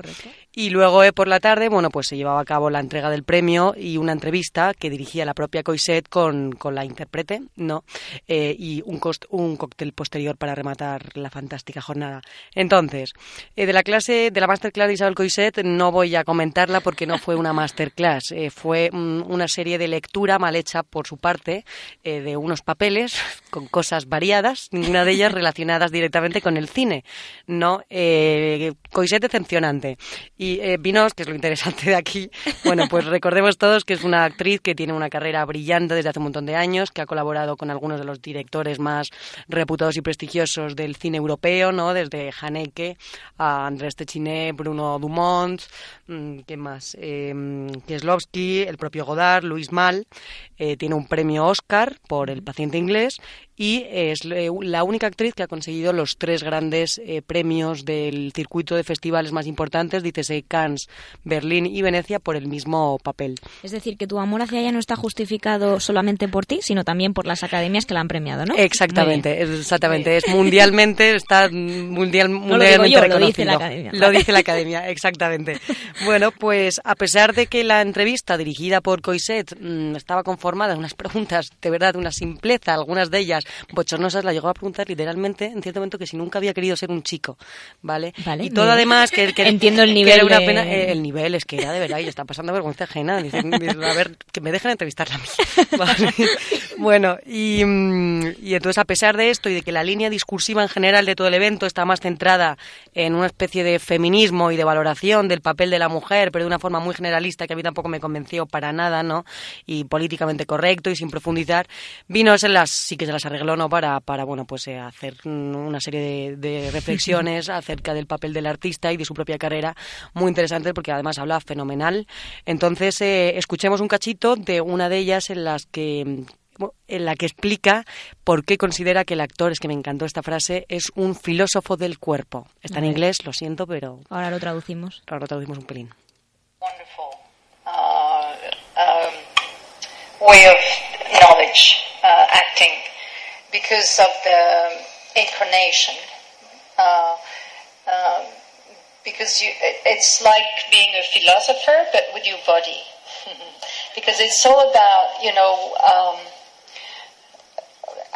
Y luego eh, por la tarde, bueno, pues se llevaba a cabo la entrega del premio y una entrevista que dirigía la propia Coiset con, con la intérprete, ¿no? Eh, y un, un cóctel posterior para rematar la fantástica jornada. Entonces, de la clase, de la masterclass de Isabel Coiset, no voy a comentarla porque no fue una masterclass, fue mm, una serie de lectura mal hecha por su parte de unos papeles con cosas variadas, ninguna de ellas relacionadas directamente con el cine no, eh, Coisette decepcionante. Y eh, Vinos, que es lo interesante de aquí, bueno, pues recordemos todos que es una actriz que tiene una carrera brillante desde hace un montón de años, que ha colaborado con algunos de los directores más reputados y prestigiosos del cine europeo, ¿no? Desde Haneke a Andrés Techiné, Bruno Dumont, mm, ¿qué más? Eh, Kieslowski, el propio Godard, Luis Mal. Eh, tiene un premio Oscar por El paciente inglés y es la única actriz que ha conseguido los tres grandes eh, premios del circuito de festivales más importantes, dícese Cannes, Berlín y Venecia, por el mismo papel. Es decir, que tu amor hacia ella no está justificado solamente por ti, sino también por las academias que la han premiado, ¿no? Exactamente, exactamente. Es mundialmente, está mundial, mundialmente reconocido. Lo dice la academia. Lo dice la academia, exactamente. Bueno, pues a pesar de que la entrevista dirigida por Coiset mm, estaba conformada en unas preguntas de verdad, una simpleza, algunas de ellas bochornosas, la llegó a preguntar literalmente en cierto momento que si nunca había querido ser un chico, ¿vale? y todo además que, entiendo el nivel, era una pena, eh, el nivel es que era de verdad y está pasando vergüenza ajena, a ver que me dejen entrevistarla a mí. Bueno, y, mm, y entonces a pesar de esto y de que la línea discursiva en general de todo el evento está más centrada en una especie de feminismo y de valoración del papel de la mujer, pero de una forma muy generalista que a mí tampoco me convenció para nada, ¿no? Y políticamente correcto y sin profundizar, vino en las sí que se las arregló no para, para bueno, pues eh, hacer una serie de, reflexiones acerca del papel del artista y de su propia carrera, muy interesante porque además habla fenomenal. Entonces, eh, escuchemos un cachito de una de ellas en las que en la que explica por qué considera que el actor, es que me encantó esta frase, es un filósofo del cuerpo. Está en inglés, lo siento, pero... Ahora lo traducimos. Ahora lo traducimos un pelín. Wonderful uh, um, way of knowledge, uh, acting. Because of the incarnation. Uh, um, because you, it's like being a philosopher, but with your body. because it's all about, you know, um,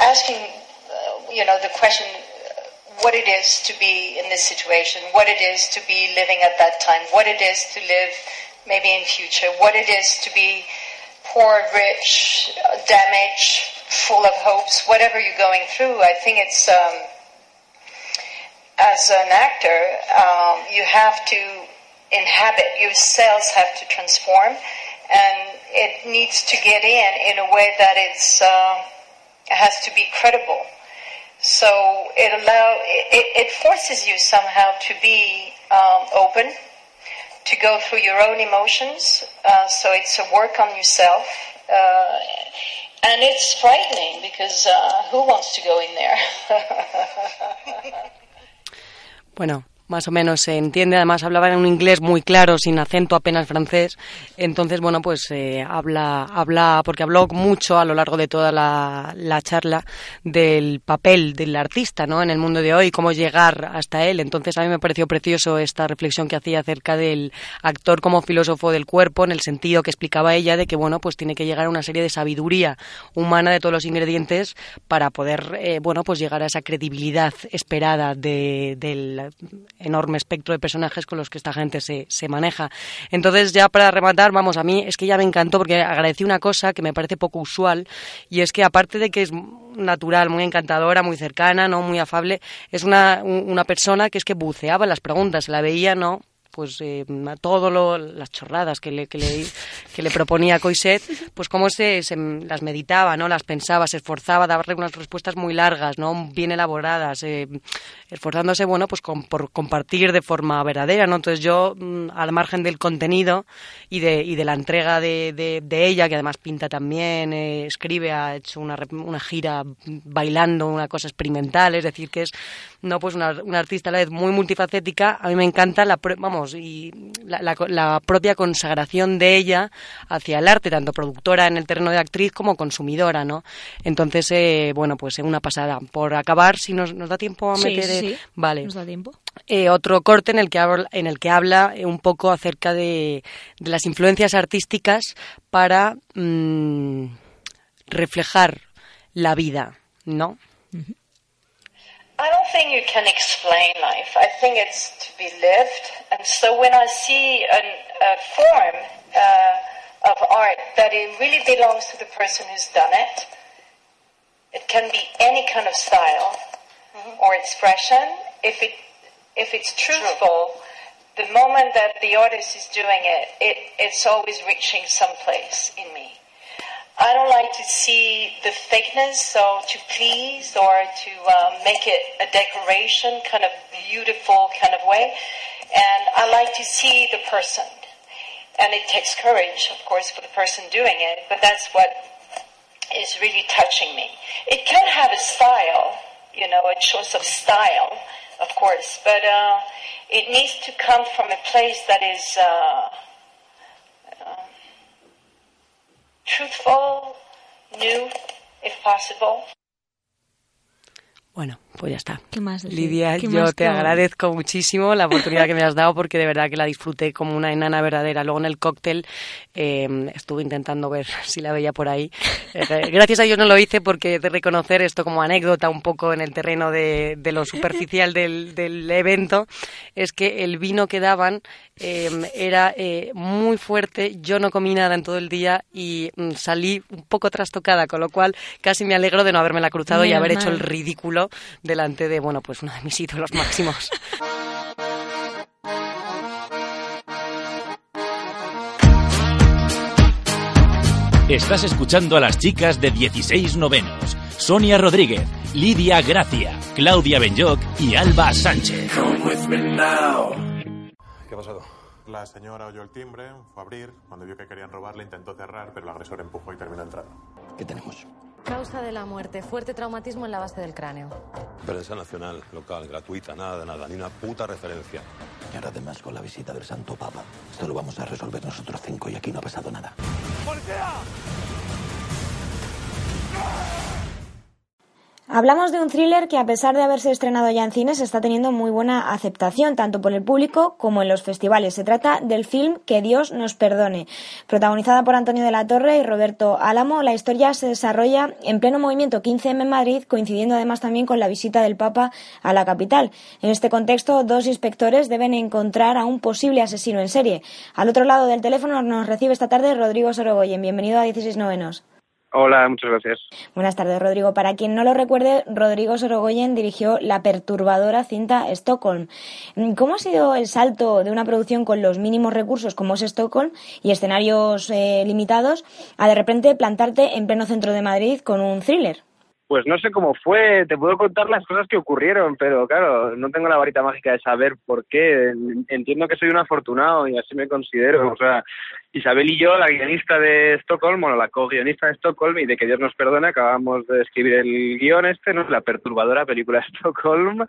asking, uh, you know, the question what it is to be in this situation, what it is to be living at that time, what it is to live maybe in future, what it is to be poor, rich, damaged, full of hopes, whatever you're going through. I think it's, um, as an actor, um, you have to inhabit, your cells have to transform, and it needs to get in in a way that it's, uh, it has to be credible. So it allow it, it forces you somehow to be um, open, to go through your own emotions. Uh, so it's a work on yourself. Uh, And it's frightening because uh, who wants to go in there? bueno, más o menos se entiende. Además hablaba en un inglés muy claro, sin acento apenas francés. Entonces, bueno, pues eh, habla, habla, porque habló mucho a lo largo de toda la, la, charla del papel del artista, ¿no? En el mundo de hoy, cómo llegar hasta él. Entonces, a mí me pareció precioso esta reflexión que hacía acerca del actor como filósofo del cuerpo, en el sentido que explicaba ella de que, bueno, pues tiene que llegar a una serie de sabiduría humana de todos los ingredientes para poder, eh, bueno, pues llegar a esa credibilidad esperada de, del enorme espectro de personajes con los que esta gente se, se maneja. Entonces, ya para rematar, vamos, a mí es que ya me encantó porque agradecí una cosa que me parece poco usual y es que aparte de que es natural, muy encantadora, muy cercana, no muy afable, es una, una persona que es que buceaba las preguntas, la veía, ¿no? Pues eh, a todo lo, las chorradas que le, que le, que le proponía Coiset, pues cómo se, se, las meditaba, ¿no? Las pensaba, se esforzaba a darle unas respuestas muy largas, ¿no? Bien elaboradas, eh, esforzándose, bueno, pues con, por compartir de forma verdadera, ¿no? Entonces yo, mm, al margen del contenido y de, y de la entrega de, de, de ella, que además pinta también, eh, escribe, ha hecho una, una gira bailando, una cosa experimental, es decir, que es, no, pues una, una artista a la vez muy multifacética, a mí me encanta la, vamos, y la, la, la, propia consagración de ella hacia el arte, tanto productora en el terreno de actriz como consumidora, ¿no? Entonces, eh, bueno, pues una pasada. Por acabar, si nos, nos da tiempo a meter... Sí, sí. Vale. ¿Nos da tiempo? Eh, otro corte en el que habla, en el que habla un poco acerca de, de las influencias artísticas para mmm, reflejar la vida, ¿no? I don't think you can explain life. I think it's to be lived. And so when I see an, a form uh, of art that it really belongs to the person who's done it, it can be any kind of style mm-hmm. or expression. If it if it's truthful, True. the moment that the artist is doing it, it it's always reaching someplace in me. I don't like to see the fakeness, so to please or to um, make it a decoration, kind of beautiful kind of way. And I like to see the person. And it takes courage, of course, for the person doing it, but that's what is really touching me. It can have a style, you know, a choice of style, of course, but uh, it needs to come from a place that is. Uh, Bueno, pues ya está. ¿Qué más decir? Lidia, ¿Qué yo más te que- agradezco muchísimo la oportunidad que me has dado porque de verdad que la disfruté como una enana verdadera. Luego en el cóctel eh, estuve intentando ver si la veía por ahí. Eh, gracias a Dios no lo hice porque de reconocer esto como anécdota un poco en el terreno de, de lo superficial del, del evento, es que el vino que daban eh, era eh, muy fuerte, yo no comí nada en todo el día y mm, salí un poco trastocada, con lo cual casi me alegro de no haberme la cruzado y haber hecho el ridículo delante de, bueno, pues uno de mis ídolos máximos. Estás escuchando a las chicas de 16 novenos. Sonia Rodríguez, Lidia Gracia, Claudia Benyoc y Alba Sánchez. ¿Qué ha pasado? La señora oyó el timbre, fue a abrir. Cuando vio que querían robarle, intentó cerrar, pero el agresor empujó y terminó entrando. ¿Qué tenemos? Causa de la muerte, fuerte traumatismo en la base del cráneo. Prensa nacional, local, gratuita, nada de nada, ni una puta referencia. Y ahora además con la visita del Santo Papa. Esto lo vamos a resolver nosotros cinco y aquí no ha pasado nada. Hablamos de un thriller que a pesar de haberse estrenado ya en cines está teniendo muy buena aceptación tanto por el público como en los festivales. Se trata del film Que Dios nos perdone. Protagonizada por Antonio de la Torre y Roberto Álamo, la historia se desarrolla en pleno movimiento 15M en Madrid, coincidiendo además también con la visita del Papa a la capital. En este contexto, dos inspectores deben encontrar a un posible asesino en serie. Al otro lado del teléfono nos recibe esta tarde Rodrigo Sorogoyen. Bienvenido a 16 Novenos. Hola, muchas gracias. Buenas tardes, Rodrigo. Para quien no lo recuerde, Rodrigo Sorogoyen dirigió la perturbadora cinta Stockholm. ¿Cómo ha sido el salto de una producción con los mínimos recursos como es Stockholm y escenarios eh, limitados a de repente plantarte en pleno centro de Madrid con un thriller? Pues no sé cómo fue, te puedo contar las cosas que ocurrieron, pero claro, no tengo la varita mágica de saber por qué. Entiendo que soy un afortunado y así me considero. O sea, Isabel y yo, la guionista de Stockholm, bueno, la co-guionista de Stockholm, y de que Dios nos perdone, acabamos de escribir el guion este, ¿no? La perturbadora película Stockholm,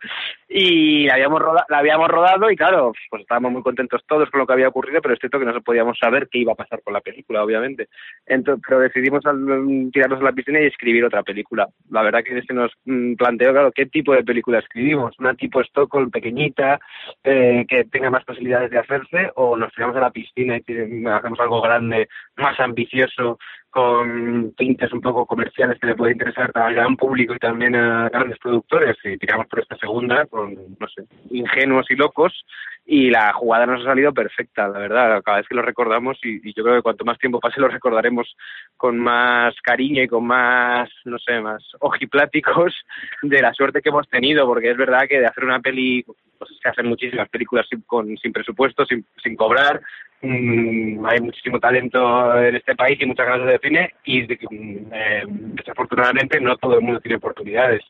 y la habíamos, roda la habíamos rodado, y claro, pues estábamos muy contentos todos con lo que había ocurrido, pero es cierto que no podíamos saber qué iba a pasar con la película, obviamente. Entonces, pero decidimos al, tirarnos a la piscina y escribir otra película. La verdad que se nos mm, planteó, claro, qué tipo de película escribimos. Una tipo Stockholm pequeñita, eh, que tenga más posibilidades de hacerse, o nos tiramos a la piscina y hacemos algo grande, más ambicioso, con tintes un poco comerciales que le puede interesar al gran público y también a grandes productores. Y tiramos por esta segunda, con, no sé, ingenuos y locos, y la jugada nos ha salido perfecta, la verdad. Cada vez que lo recordamos, y, yo creo que cuanto más tiempo pase, lo recordaremos con más cariño y con más, no sé, más ojipláticos de la suerte que hemos tenido, porque es verdad que de hacer una peli, pues se hacen muchísimas películas sin, con, sin presupuesto, sin, sin cobrar, Mm, hay muchísimo talento en este país y muchas ganas de cine y eh, desafortunadamente no todo el mundo tiene oportunidades.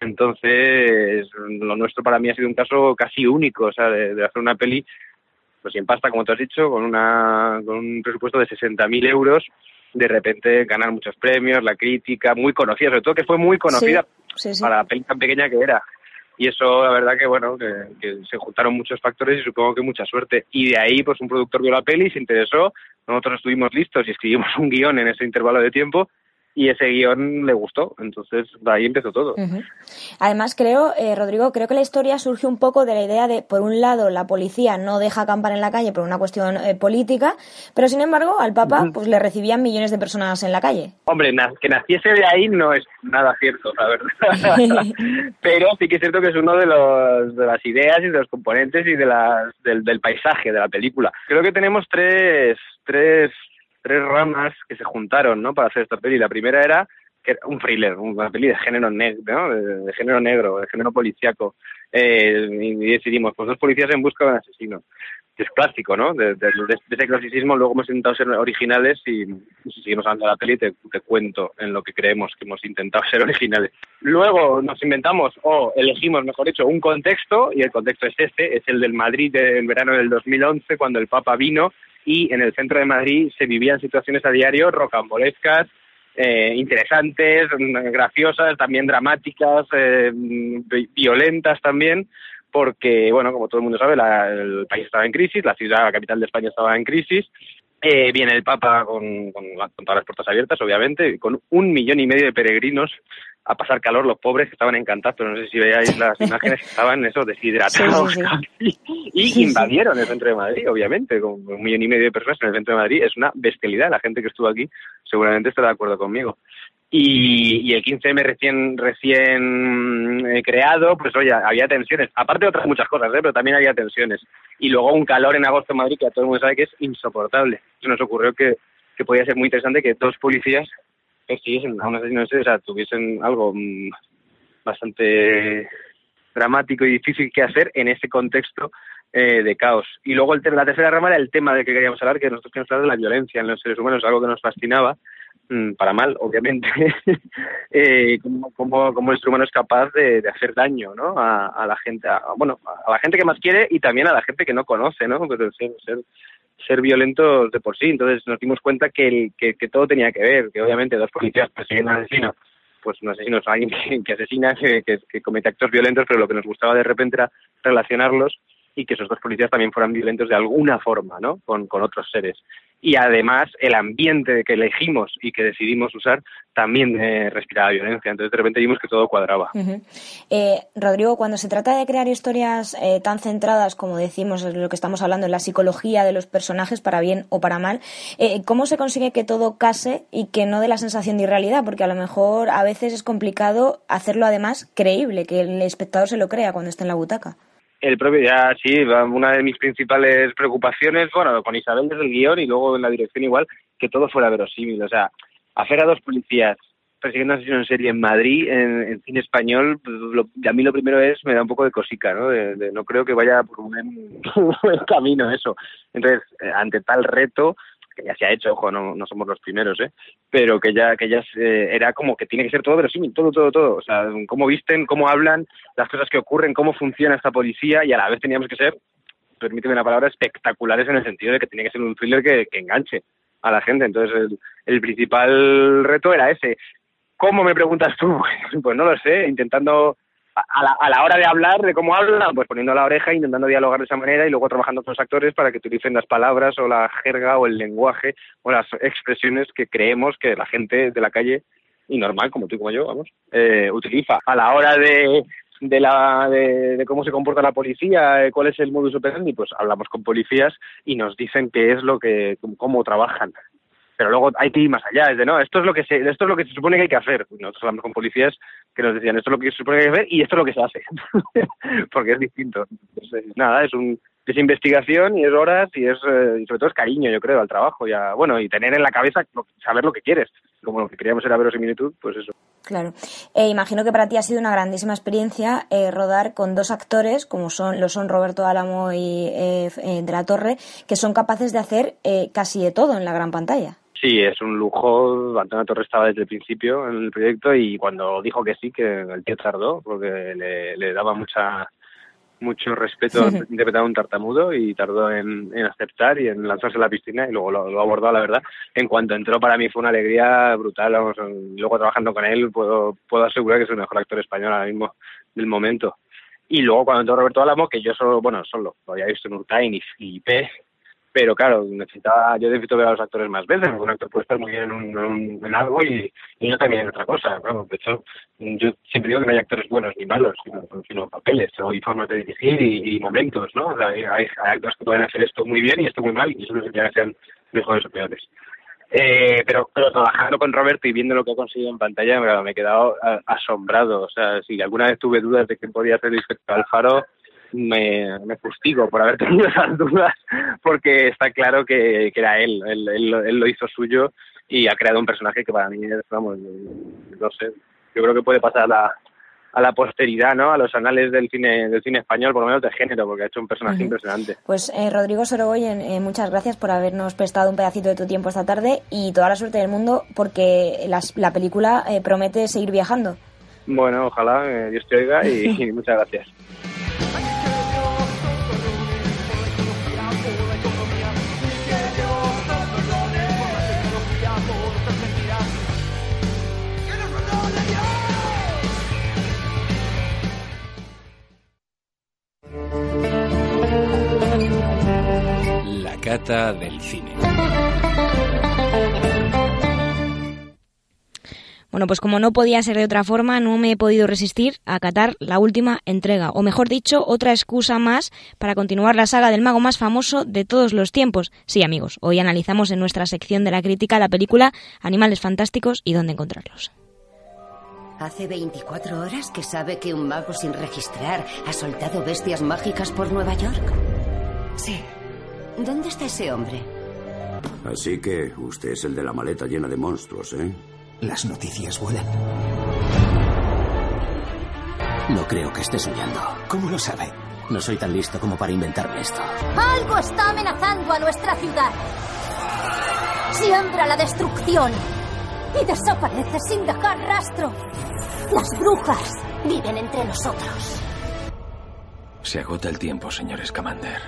Entonces, lo nuestro para mí ha sido un caso casi único, o sea, de, hacer una peli, pues sin pasta, como tú has dicho, con, una, con un presupuesto de 60.000 euros, de repente ganar muchos premios, la crítica, muy conocida, sobre todo que fue muy conocida para la peli tan pequeña que era y eso la verdad que bueno que, se juntaron muchos factores y supongo que mucha suerte. Y de ahí pues un productor vio la peli se interesó nosotros estuvimos listos y escribimos un guion en ese intervalo de tiempo y ese guion le gustó. Entonces, de ahí empezó todo. Además, creo, eh, Rodrigo, creo que la historia surge un poco de la idea de, por un lado, la policía no deja acampar en la calle por una cuestión eh, política, pero sin embargo, al Papa pues le recibían millones de personas en la calle. Hombre, que naciese de ahí no es nada cierto, la verdad. pero sí que es cierto que es uno de, los, de las ideas y de los componentes y de las, del, del paisaje de la película. Creo que tenemos tres, tres tres ramas que se juntaron, ¿no? Para hacer esta peli. La primera era que era un thriller, una peli de género negro, ¿no? de, género negro, de género policíaco. Eh, y decidimos, pues dos policías en busca de un asesino. Que es clásico, ¿no? De, ese clasicismo luego hemos intentado ser originales y, si seguimos hablando de la peli te, te, cuento en lo que creemos que hemos intentado ser originales. Luego nos inventamos o elegimos, mejor dicho, un contexto y el contexto es este, es el del Madrid del verano del 2011 cuando el Papa vino y en el centro de Madrid se vivían situaciones a diario rocambolescas, eh, interesantes, graciosas, también dramáticas, eh, violentas también, porque, bueno, como todo el mundo sabe, el país estaba en crisis, la ciudad, la capital de España estaba en crisis, eh, viene el Papa con, con, todas las puertas abiertas, obviamente, con un millón y medio de peregrinos a pasar calor los pobres que estaban encantados, pero no sé si veáis las imágenes que estaban eso deshidratados y invadieron el centro de Madrid, obviamente, con un millón y medio de personas en el centro de Madrid, es una bestialidad, la gente que estuvo aquí seguramente estará de acuerdo conmigo. Y, el 15M recién recién eh, creado, pues oye, había tensiones, aparte de otras muchas cosas, ¿eh? pero también había tensiones. Y luego un calor en agosto en Madrid que a todo el mundo sabe que es insoportable. Se nos ocurrió que, que podía ser muy interesante que dos policías persiguiesen a un asesino o sea, tuviesen algo mm, bastante dramático y difícil que hacer en ese contexto eh, de caos. Y luego el, la tercera rama era el tema del que queríamos hablar, que nosotros queríamos hablar de la violencia en los seres humanos, algo que nos fascinaba, para mal, obviamente, eh, como, como, el ser humano es capaz de, hacer daño ¿no? a, la gente, bueno, a la gente que más quiere y también a la gente que no conoce, ¿no? Pero ser, ser, ser violentos de por sí. Entonces nos dimos cuenta que, que, todo tenía que ver, que obviamente dos policías persiguen a un asesino, pues un asesino es alguien que, asesina, que, que, comete actos violentos, pero lo que nos gustaba de repente era relacionarlos y que esos dos policías también fueran violentos de alguna forma, ¿no? Con, con otros seres y además el ambiente que elegimos y que decidimos usar también eh, respiraba violencia. Entonces de repente vimos que todo cuadraba. eh, Rodrigo, cuando se trata de crear historias eh, tan centradas como decimos, lo que estamos hablando, en la psicología de los personajes, para bien o para mal, eh, ¿cómo se consigue que todo case y que no dé la sensación de irrealidad? Porque a lo mejor a veces es complicado hacerlo además creíble, que el espectador se lo crea cuando está en la butaca. El propio, ya sí, una de mis principales preocupaciones, bueno, con Isabel desde el guion y luego en la dirección igual, que todo fuera verosímil. O sea, hacer a dos policías persiguiendo asesinos en serie en Madrid, en, cine español, pues, a mí lo primero es, me da un poco de cosica, ¿no? De, no creo que vaya por un buen camino eso. Entonces, eh, ante tal reto, que ya se ha hecho, ojo, no, no somos los primeros, ¿eh? Pero que ya, que ya era como que tiene que ser todo verosímil, todo, todo, todo. O sea, cómo visten, cómo hablan, las cosas que ocurren, cómo funciona esta policía y a la vez teníamos que ser permíteme la palabra, espectaculares en el sentido de que tiene que ser un thriller que, que enganche a la gente. Entonces, el, el principal reto era ese. ¿Cómo me preguntas tú? Pues no lo sé, intentando a la, a la hora de hablar, de cómo hablan, pues poniendo la oreja, intentando dialogar de esa manera y luego trabajando con los actores para que utilicen las palabras o la jerga o el lenguaje o las expresiones que creemos que la gente de la calle y normal, como tú y como yo, vamos, eh, utiliza. A la hora de, de, la, de, de cómo se comporta la policía, eh, cuál es el modus operandi, pues hablamos con policías y nos dicen qué es lo que, cómo trabajan pero luego hay que ir más allá, es de no, esto es lo que se, esto es lo que se supone que hay que hacer. Nosotros hablamos con policías que nos decían esto es lo que se supone que hay que hacer y esto es lo que se hace, porque es distinto. Nada, es un es investigación y es horas y es eh, y sobre todo es cariño, yo creo, al trabajo, ya bueno y tener en la cabeza saber lo que quieres. Como lo que queríamos era verosimilitud, pues eso. Claro. Eh, imagino que para ti ha sido una grandísima experiencia eh, rodar con dos actores, como son lo son Roberto Álamo y de la Torre, que son capaces de hacer casi de todo en la gran pantalla. Sí, es un lujo. Antonio Torres estaba desde el principio en el proyecto y cuando dijo que sí, que el tío tardó, porque le, le daba mucha mucho respeto interpretar a un tartamudo y tardó en, en, aceptar y en lanzarse a la piscina y luego lo, lo abordó, la verdad. En cuanto entró para mí fue una alegría brutal. Vamos, luego trabajando con él puedo, puedo asegurar que es el mejor actor español ahora mismo del momento. Y luego cuando entró Roberto Álamo, que yo solo, bueno, solo lo había visto en Urtain y flipé pero claro, necesitaba, yo necesito ver a los actores más veces, porque un actor puede estar muy bien en, un, en, en algo y, y, yo también en otra cosa. Claro, de hecho, yo siempre digo que no hay actores buenos ni malos, sino, sino papeles o y formas de dirigir y, y momentos, ¿no? O hay, hay, actores que pueden hacer esto muy bien y esto muy mal, y eso no significa que sean mejores o peores. Eh, pero, pero trabajando con Roberto y viendo lo que ha conseguido en pantalla, me he quedado asombrado. O sea, si alguna vez tuve dudas de que podía hacer respecto al Faro, me, me fustigo por haber tenido esas dudas, porque está claro que, que era él. Él, él, él, lo hizo suyo y ha creado un personaje que para mí, vamos, no sé, yo creo que puede pasar a la, a la posteridad, ¿no? A los anales del cine del cine español, por lo menos de género, porque ha hecho un personaje uh -huh. impresionante. Pues eh, Rodrigo Sorogoyen, eh, muchas gracias por habernos prestado un pedacito de tu tiempo esta tarde y toda la suerte del mundo, porque las, la película eh, promete seguir viajando. Bueno, ojalá Dios te oiga y, y muchas gracias. Cata del Cine. Bueno, pues como no podía ser de otra forma, no me he podido resistir a catar la última entrega, o mejor dicho, otra excusa más para continuar la saga del mago más famoso de todos los tiempos. Sí, amigos, hoy analizamos en nuestra sección de la crítica la película Animales Fantásticos y dónde encontrarlos. Hace 24 horas que sabe que un mago sin registrar ha soltado bestias mágicas por Nueva York. Sí. ¿Dónde está ese hombre? Así que usted es el de la maleta llena de monstruos, ¿eh? Las noticias vuelan. No creo que esté soñando. ¿Cómo lo sabe? No soy tan listo como para inventarme esto. Algo está amenazando a nuestra ciudad. Siembra la destrucción y desaparece sin dejar rastro. Las brujas viven entre nosotros. Se agota el tiempo, señor Scamander.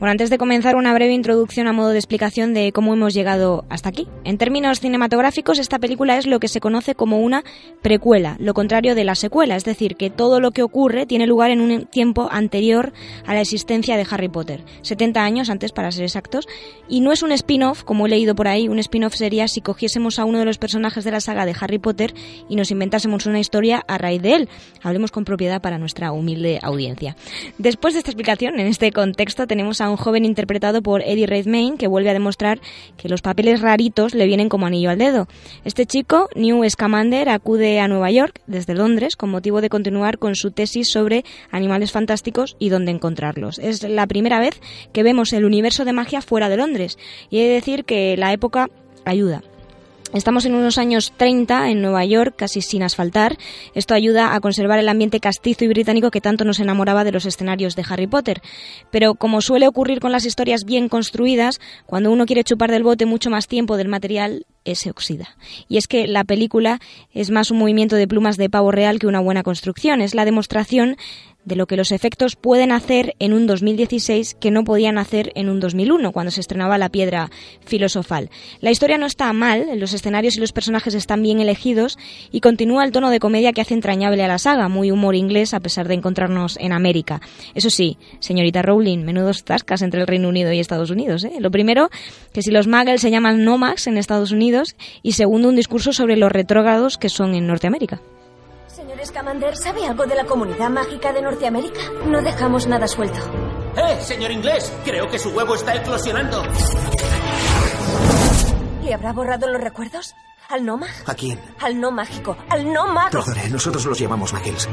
Bueno, antes de comenzar, una breve introducción a modo de explicación de cómo hemos llegado hasta aquí. En términos cinematográficos, esta película es lo que se conoce como una precuela, lo contrario de la secuela, es decir, que todo lo que ocurre tiene lugar en un tiempo anterior a la existencia de Harry Potter, 70 años antes para ser exactos, y no es un spin-off, como he leído por ahí, un spin-off sería si cogiésemos a uno de los personajes de la saga de Harry Potter y nos inventásemos una historia a raíz de él. Hablemos con propiedad para nuestra humilde audiencia. Después de esta explicación, en este contexto tenemos a un joven interpretado por Eddie Redmayne que vuelve a demostrar que los papeles raritos le vienen como anillo al dedo. Este chico, New Scamander, acude a Nueva York desde Londres con motivo de continuar con su tesis sobre animales fantásticos y dónde encontrarlos. Es la primera vez que vemos el universo de magia fuera de Londres y he de decir que la época ayuda. Estamos en unos años 30 en Nueva York, casi sin asfaltar. Esto ayuda a conservar el ambiente castizo y británico que tanto nos enamoraba de los escenarios de Harry Potter. Pero como suele ocurrir con las historias bien construidas, cuando uno quiere chupar del bote mucho más tiempo del material, se oxida. Y es que la película es más un movimiento de plumas de pavo real que una buena construcción. Es la demostración de lo que los efectos pueden hacer en un 2016 que no podían hacer en un 2001, cuando se estrenaba La Piedra Filosofal. La historia no está mal, los escenarios y los personajes están bien elegidos y continúa el tono de comedia que hace entrañable a la saga, muy humor inglés a pesar de encontrarnos en América. Eso sí, señorita Rowling, menudos tascas entre el Reino Unido y Estados Unidos. ¿eh? Lo primero, que si los muggles se llaman Nomax en Estados Unidos y segundo, un discurso sobre los retrógrados que son en Norteamérica. Señor Scamander, ¿sabe algo de la comunidad mágica de Norteamérica? No dejamos nada suelto. ¡Eh, señor inglés! Creo que su huevo está eclosionando. ¿Le habrá borrado los recuerdos? ¿Al no ¿A quién? Al no mágico. Al no mago. Perdone, nosotros los llamamos Magils.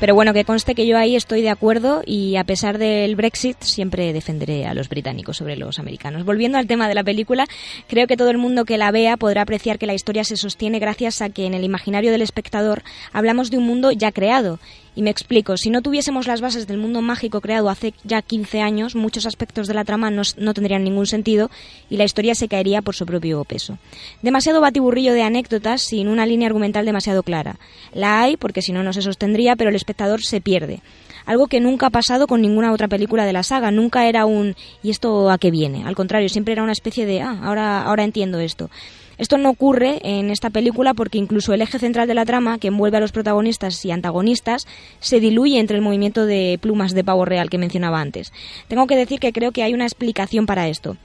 Pero bueno, que conste que yo ahí estoy de acuerdo y a pesar del Brexit siempre defenderé a los británicos sobre los americanos. Volviendo al tema de la película, creo que todo el mundo que la vea podrá apreciar que la historia se sostiene gracias a que en el imaginario del espectador hablamos de un mundo ya creado y me explico, si no tuviésemos las bases del mundo mágico creado hace ya 15 años, muchos aspectos de la trama no, tendrían ningún sentido y la historia se caería por su propio peso. Demasiado batiburrillo de anécdotas sin una línea argumental demasiado clara. La hay porque si no, no se sostendría, pero el espectador se pierde algo que nunca ha pasado con ninguna otra película de la saga. Nunca era un ¿y esto a qué viene? Al contrario, siempre era una especie de ah, ahora, ahora entiendo esto. Esto no ocurre en esta película porque incluso el eje central de la trama, que envuelve a los protagonistas y antagonistas, se diluye entre el movimiento de plumas de pavo real que mencionaba antes. Tengo que decir que creo que hay una explicación para esto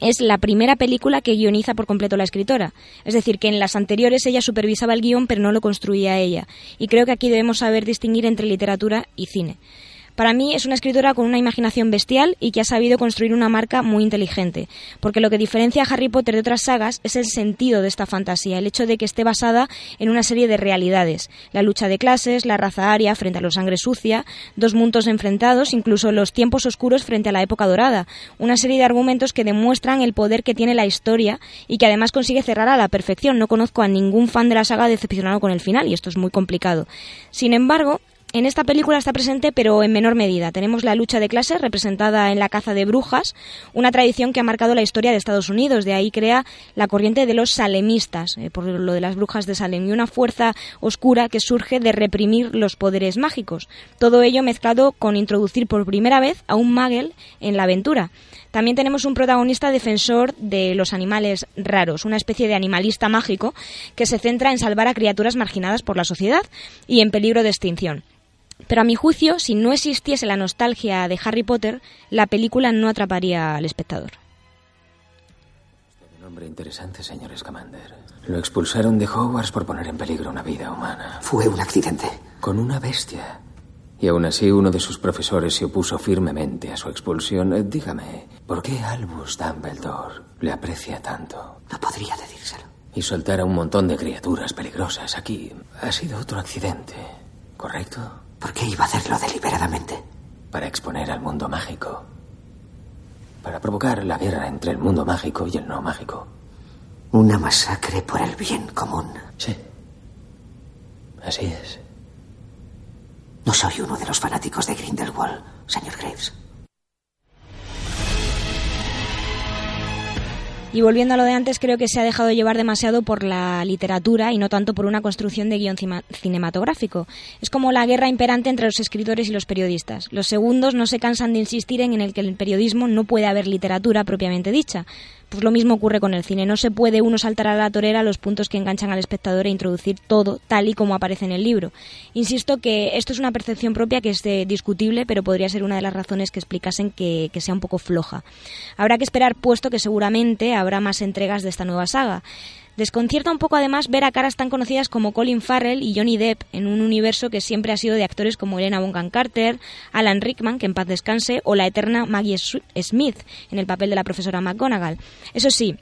es la primera película que guioniza por completo la escritora. Es decir, que en las anteriores ella supervisaba el guion pero no lo construía ella. Y creo que aquí debemos saber distinguir entre literatura y cine. Para mí es una escritora con una imaginación bestial y que ha sabido construir una marca muy inteligente, porque lo que diferencia a Harry Potter de otras sagas es el sentido de esta fantasía, el hecho de que esté basada en una serie de realidades, la lucha de clases, la raza aria frente a la sangre sucia, dos mundos enfrentados, incluso los tiempos oscuros frente a la época dorada, una serie de argumentos que demuestran el poder que tiene la historia y que además consigue cerrar a la perfección. No conozco a ningún fan de la saga decepcionado con el final y esto es muy complicado. Sin embargo, en esta película está presente, pero en menor medida. Tenemos la lucha de clases representada en la caza de brujas, una tradición que ha marcado la historia de Estados Unidos. De ahí crea la corriente de los salemistas, eh, por lo de las brujas de Salem, y una fuerza oscura que surge de reprimir los poderes mágicos. Todo ello mezclado con introducir por primera vez a un magel en la aventura. También tenemos un protagonista defensor de los animales raros, una especie de animalista mágico que se centra en salvar a criaturas marginadas por la sociedad y en peligro de extinción. Pero a mi juicio, si no existiese la nostalgia de Harry Potter, la película no atraparía al espectador. Un hombre interesante, señor Scamander. Lo expulsaron de Hogwarts por poner en peligro una vida humana. Fue un accidente. Con una bestia. Y aún así uno de sus profesores se opuso firmemente a su expulsión. Eh, dígame, ¿por qué Albus Dumbledore le aprecia tanto? No podría decírselo. Y soltar a un montón de criaturas peligrosas aquí ha sido otro accidente, ¿correcto? ¿Por qué iba a hacerlo deliberadamente? Para exponer al mundo mágico. Para provocar la guerra entre el mundo mágico y el no mágico. Una masacre por el bien común. Sí. Así es. No soy uno de los fanáticos de Grindelwald, señor Graves. Y volviendo a lo de antes, creo que se ha dejado llevar demasiado por la literatura y no tanto por una construcción de guion cinematográfico. Es como la guerra imperante entre los escritores y los periodistas. Los segundos no se cansan de insistir en el que el periodismo no puede haber literatura propiamente dicha. Pues lo mismo ocurre con el cine. No se puede uno saltar a la torera los puntos que enganchan al espectador e introducir todo tal y como aparece en el libro. Insisto que esto es una percepción propia que es discutible, pero podría ser una de las razones que explicasen que, sea un poco floja. Habrá que esperar, puesto que seguramente habrá más entregas de esta nueva saga. Desconcierta un poco además ver a caras tan conocidas como Colin Farrell y Johnny Depp en un universo que siempre ha sido de actores como Elena Bonham Carter, Alan Rickman, que en paz descanse, o la eterna Maggie Smith en el papel de la profesora McGonagall. Eso sí,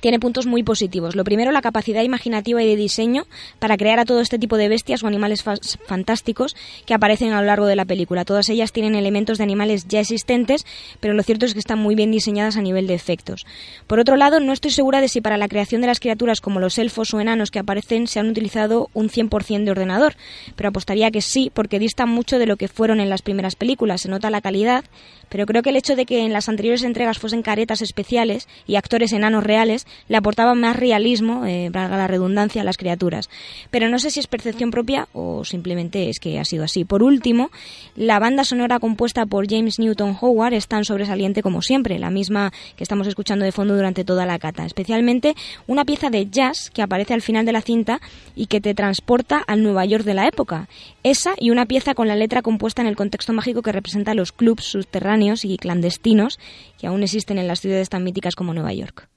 tiene puntos muy positivos. Lo primero, la capacidad imaginativa y de diseño para crear a todo este tipo de bestias o animales fantásticos que aparecen a lo largo de la película. Todas ellas tienen elementos de animales ya existentes, pero lo cierto es que están muy bien diseñadas a nivel de efectos. Por otro lado, no estoy segura de si para la creación de las criaturas como los elfos o enanos que aparecen se han utilizado un 100% de ordenador, pero apostaría que sí, porque distan mucho de lo que fueron en las primeras películas. Se nota la calidad, pero creo que el hecho de que en las anteriores entregas fuesen caretas especiales y actores enanos reales le aportaba más realismo, eh, valga la redundancia, a las criaturas. Pero no sé si es percepción propia o simplemente es que ha sido así. Por último, la banda sonora compuesta por James Newton Howard es tan sobresaliente como siempre, la misma que estamos escuchando de fondo durante toda la cata. Especialmente una pieza de jazz que aparece al final de la cinta y que te transporta al Nueva York de la época. Esa y una pieza con la letra compuesta en el contexto mágico que representa los clubs subterráneos y clandestinos que aún existen en las ciudades tan míticas como Nueva York.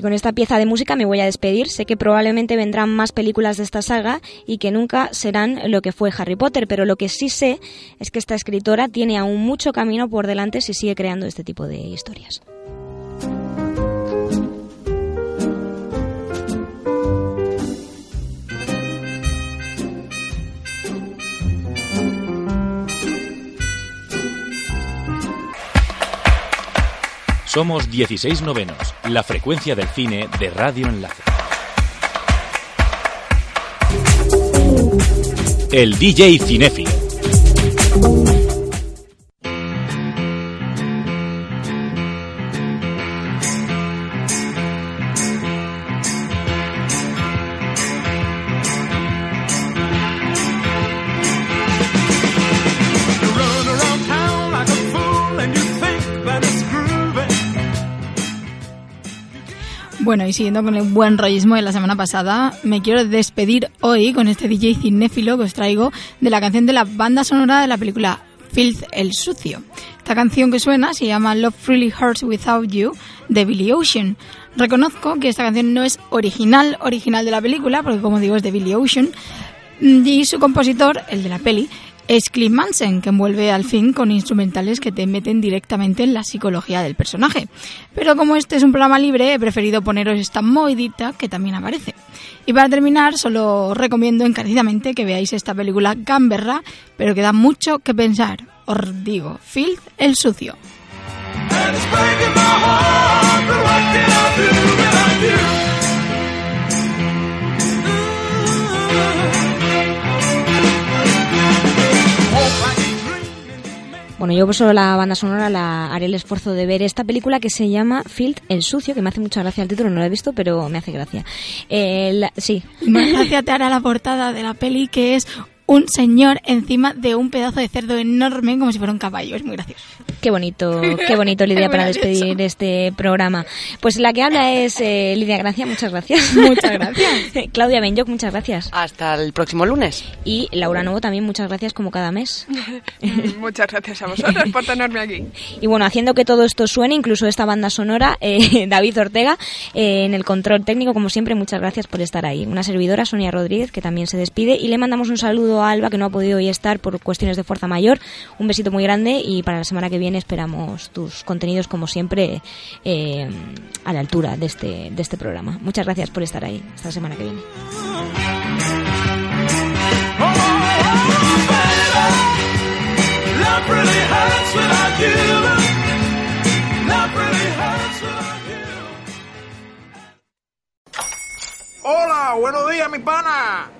Y con esta pieza de música me voy a despedir. Sé que probablemente vendrán más películas de esta saga y que nunca serán lo que fue Harry Potter, pero lo que sí sé es que esta escritora tiene aún mucho camino por delante si sigue creando este tipo de historias. Somos 16 novenos, la frecuencia del cine de Radio Enlace. El DJ Cinéfilo. Bueno, y siguiendo con el buen rollismo de la semana pasada, me quiero despedir hoy con este DJ cinéfilo que os traigo de la canción de la banda sonora de la película Filth el Sucio. Esta canción que suena se llama Love Really Hurts Without You de Billy Ocean. Reconozco que esta canción no es original, original de la película, porque como digo es de Billy Ocean, y su compositor, el de la peli, es Cliff Manson, que envuelve al fin con instrumentales que te meten directamente en la psicología del personaje. Pero como este es un programa libre, he preferido poneros esta movidita que también aparece. Y para terminar, solo os recomiendo encarecidamente que veáis esta película Gamberra, pero que da mucho que pensar. Os digo, Filth el sucio. Bueno, yo por solo la banda sonora la haré el esfuerzo de ver esta película que se llama Field el Sucio, que me hace mucha gracia el título, no lo he visto, pero me hace gracia. Eh, sí. Más gracia te hará la portada de la peli, que es un señor encima de un pedazo de cerdo enorme como si fuera un caballo. Es muy gracioso. Qué bonito, qué bonito Lidia para despedir este programa. Pues la que habla es eh, Lidia Gracia, muchas gracias. Muchas gracias. Claudia Benyoc, muchas gracias. Hasta el próximo lunes. Y Laura Nuevo también, muchas gracias como cada mes. muchas gracias a vosotros por tenerme aquí. Y bueno, haciendo que todo esto suene, incluso esta banda sonora, eh, David Ortega, eh, en el control técnico, como siempre, muchas gracias por estar ahí. Una servidora, Sonia Rodríguez, que también se despide, y le mandamos un saludo Alba, que no ha podido hoy estar por cuestiones de fuerza mayor. Un besito muy grande y para la semana que viene esperamos tus contenidos, como siempre, eh, a la altura de este, de este programa. Muchas gracias por estar ahí. Hasta la semana que viene. Hola, buenos días, mi pana.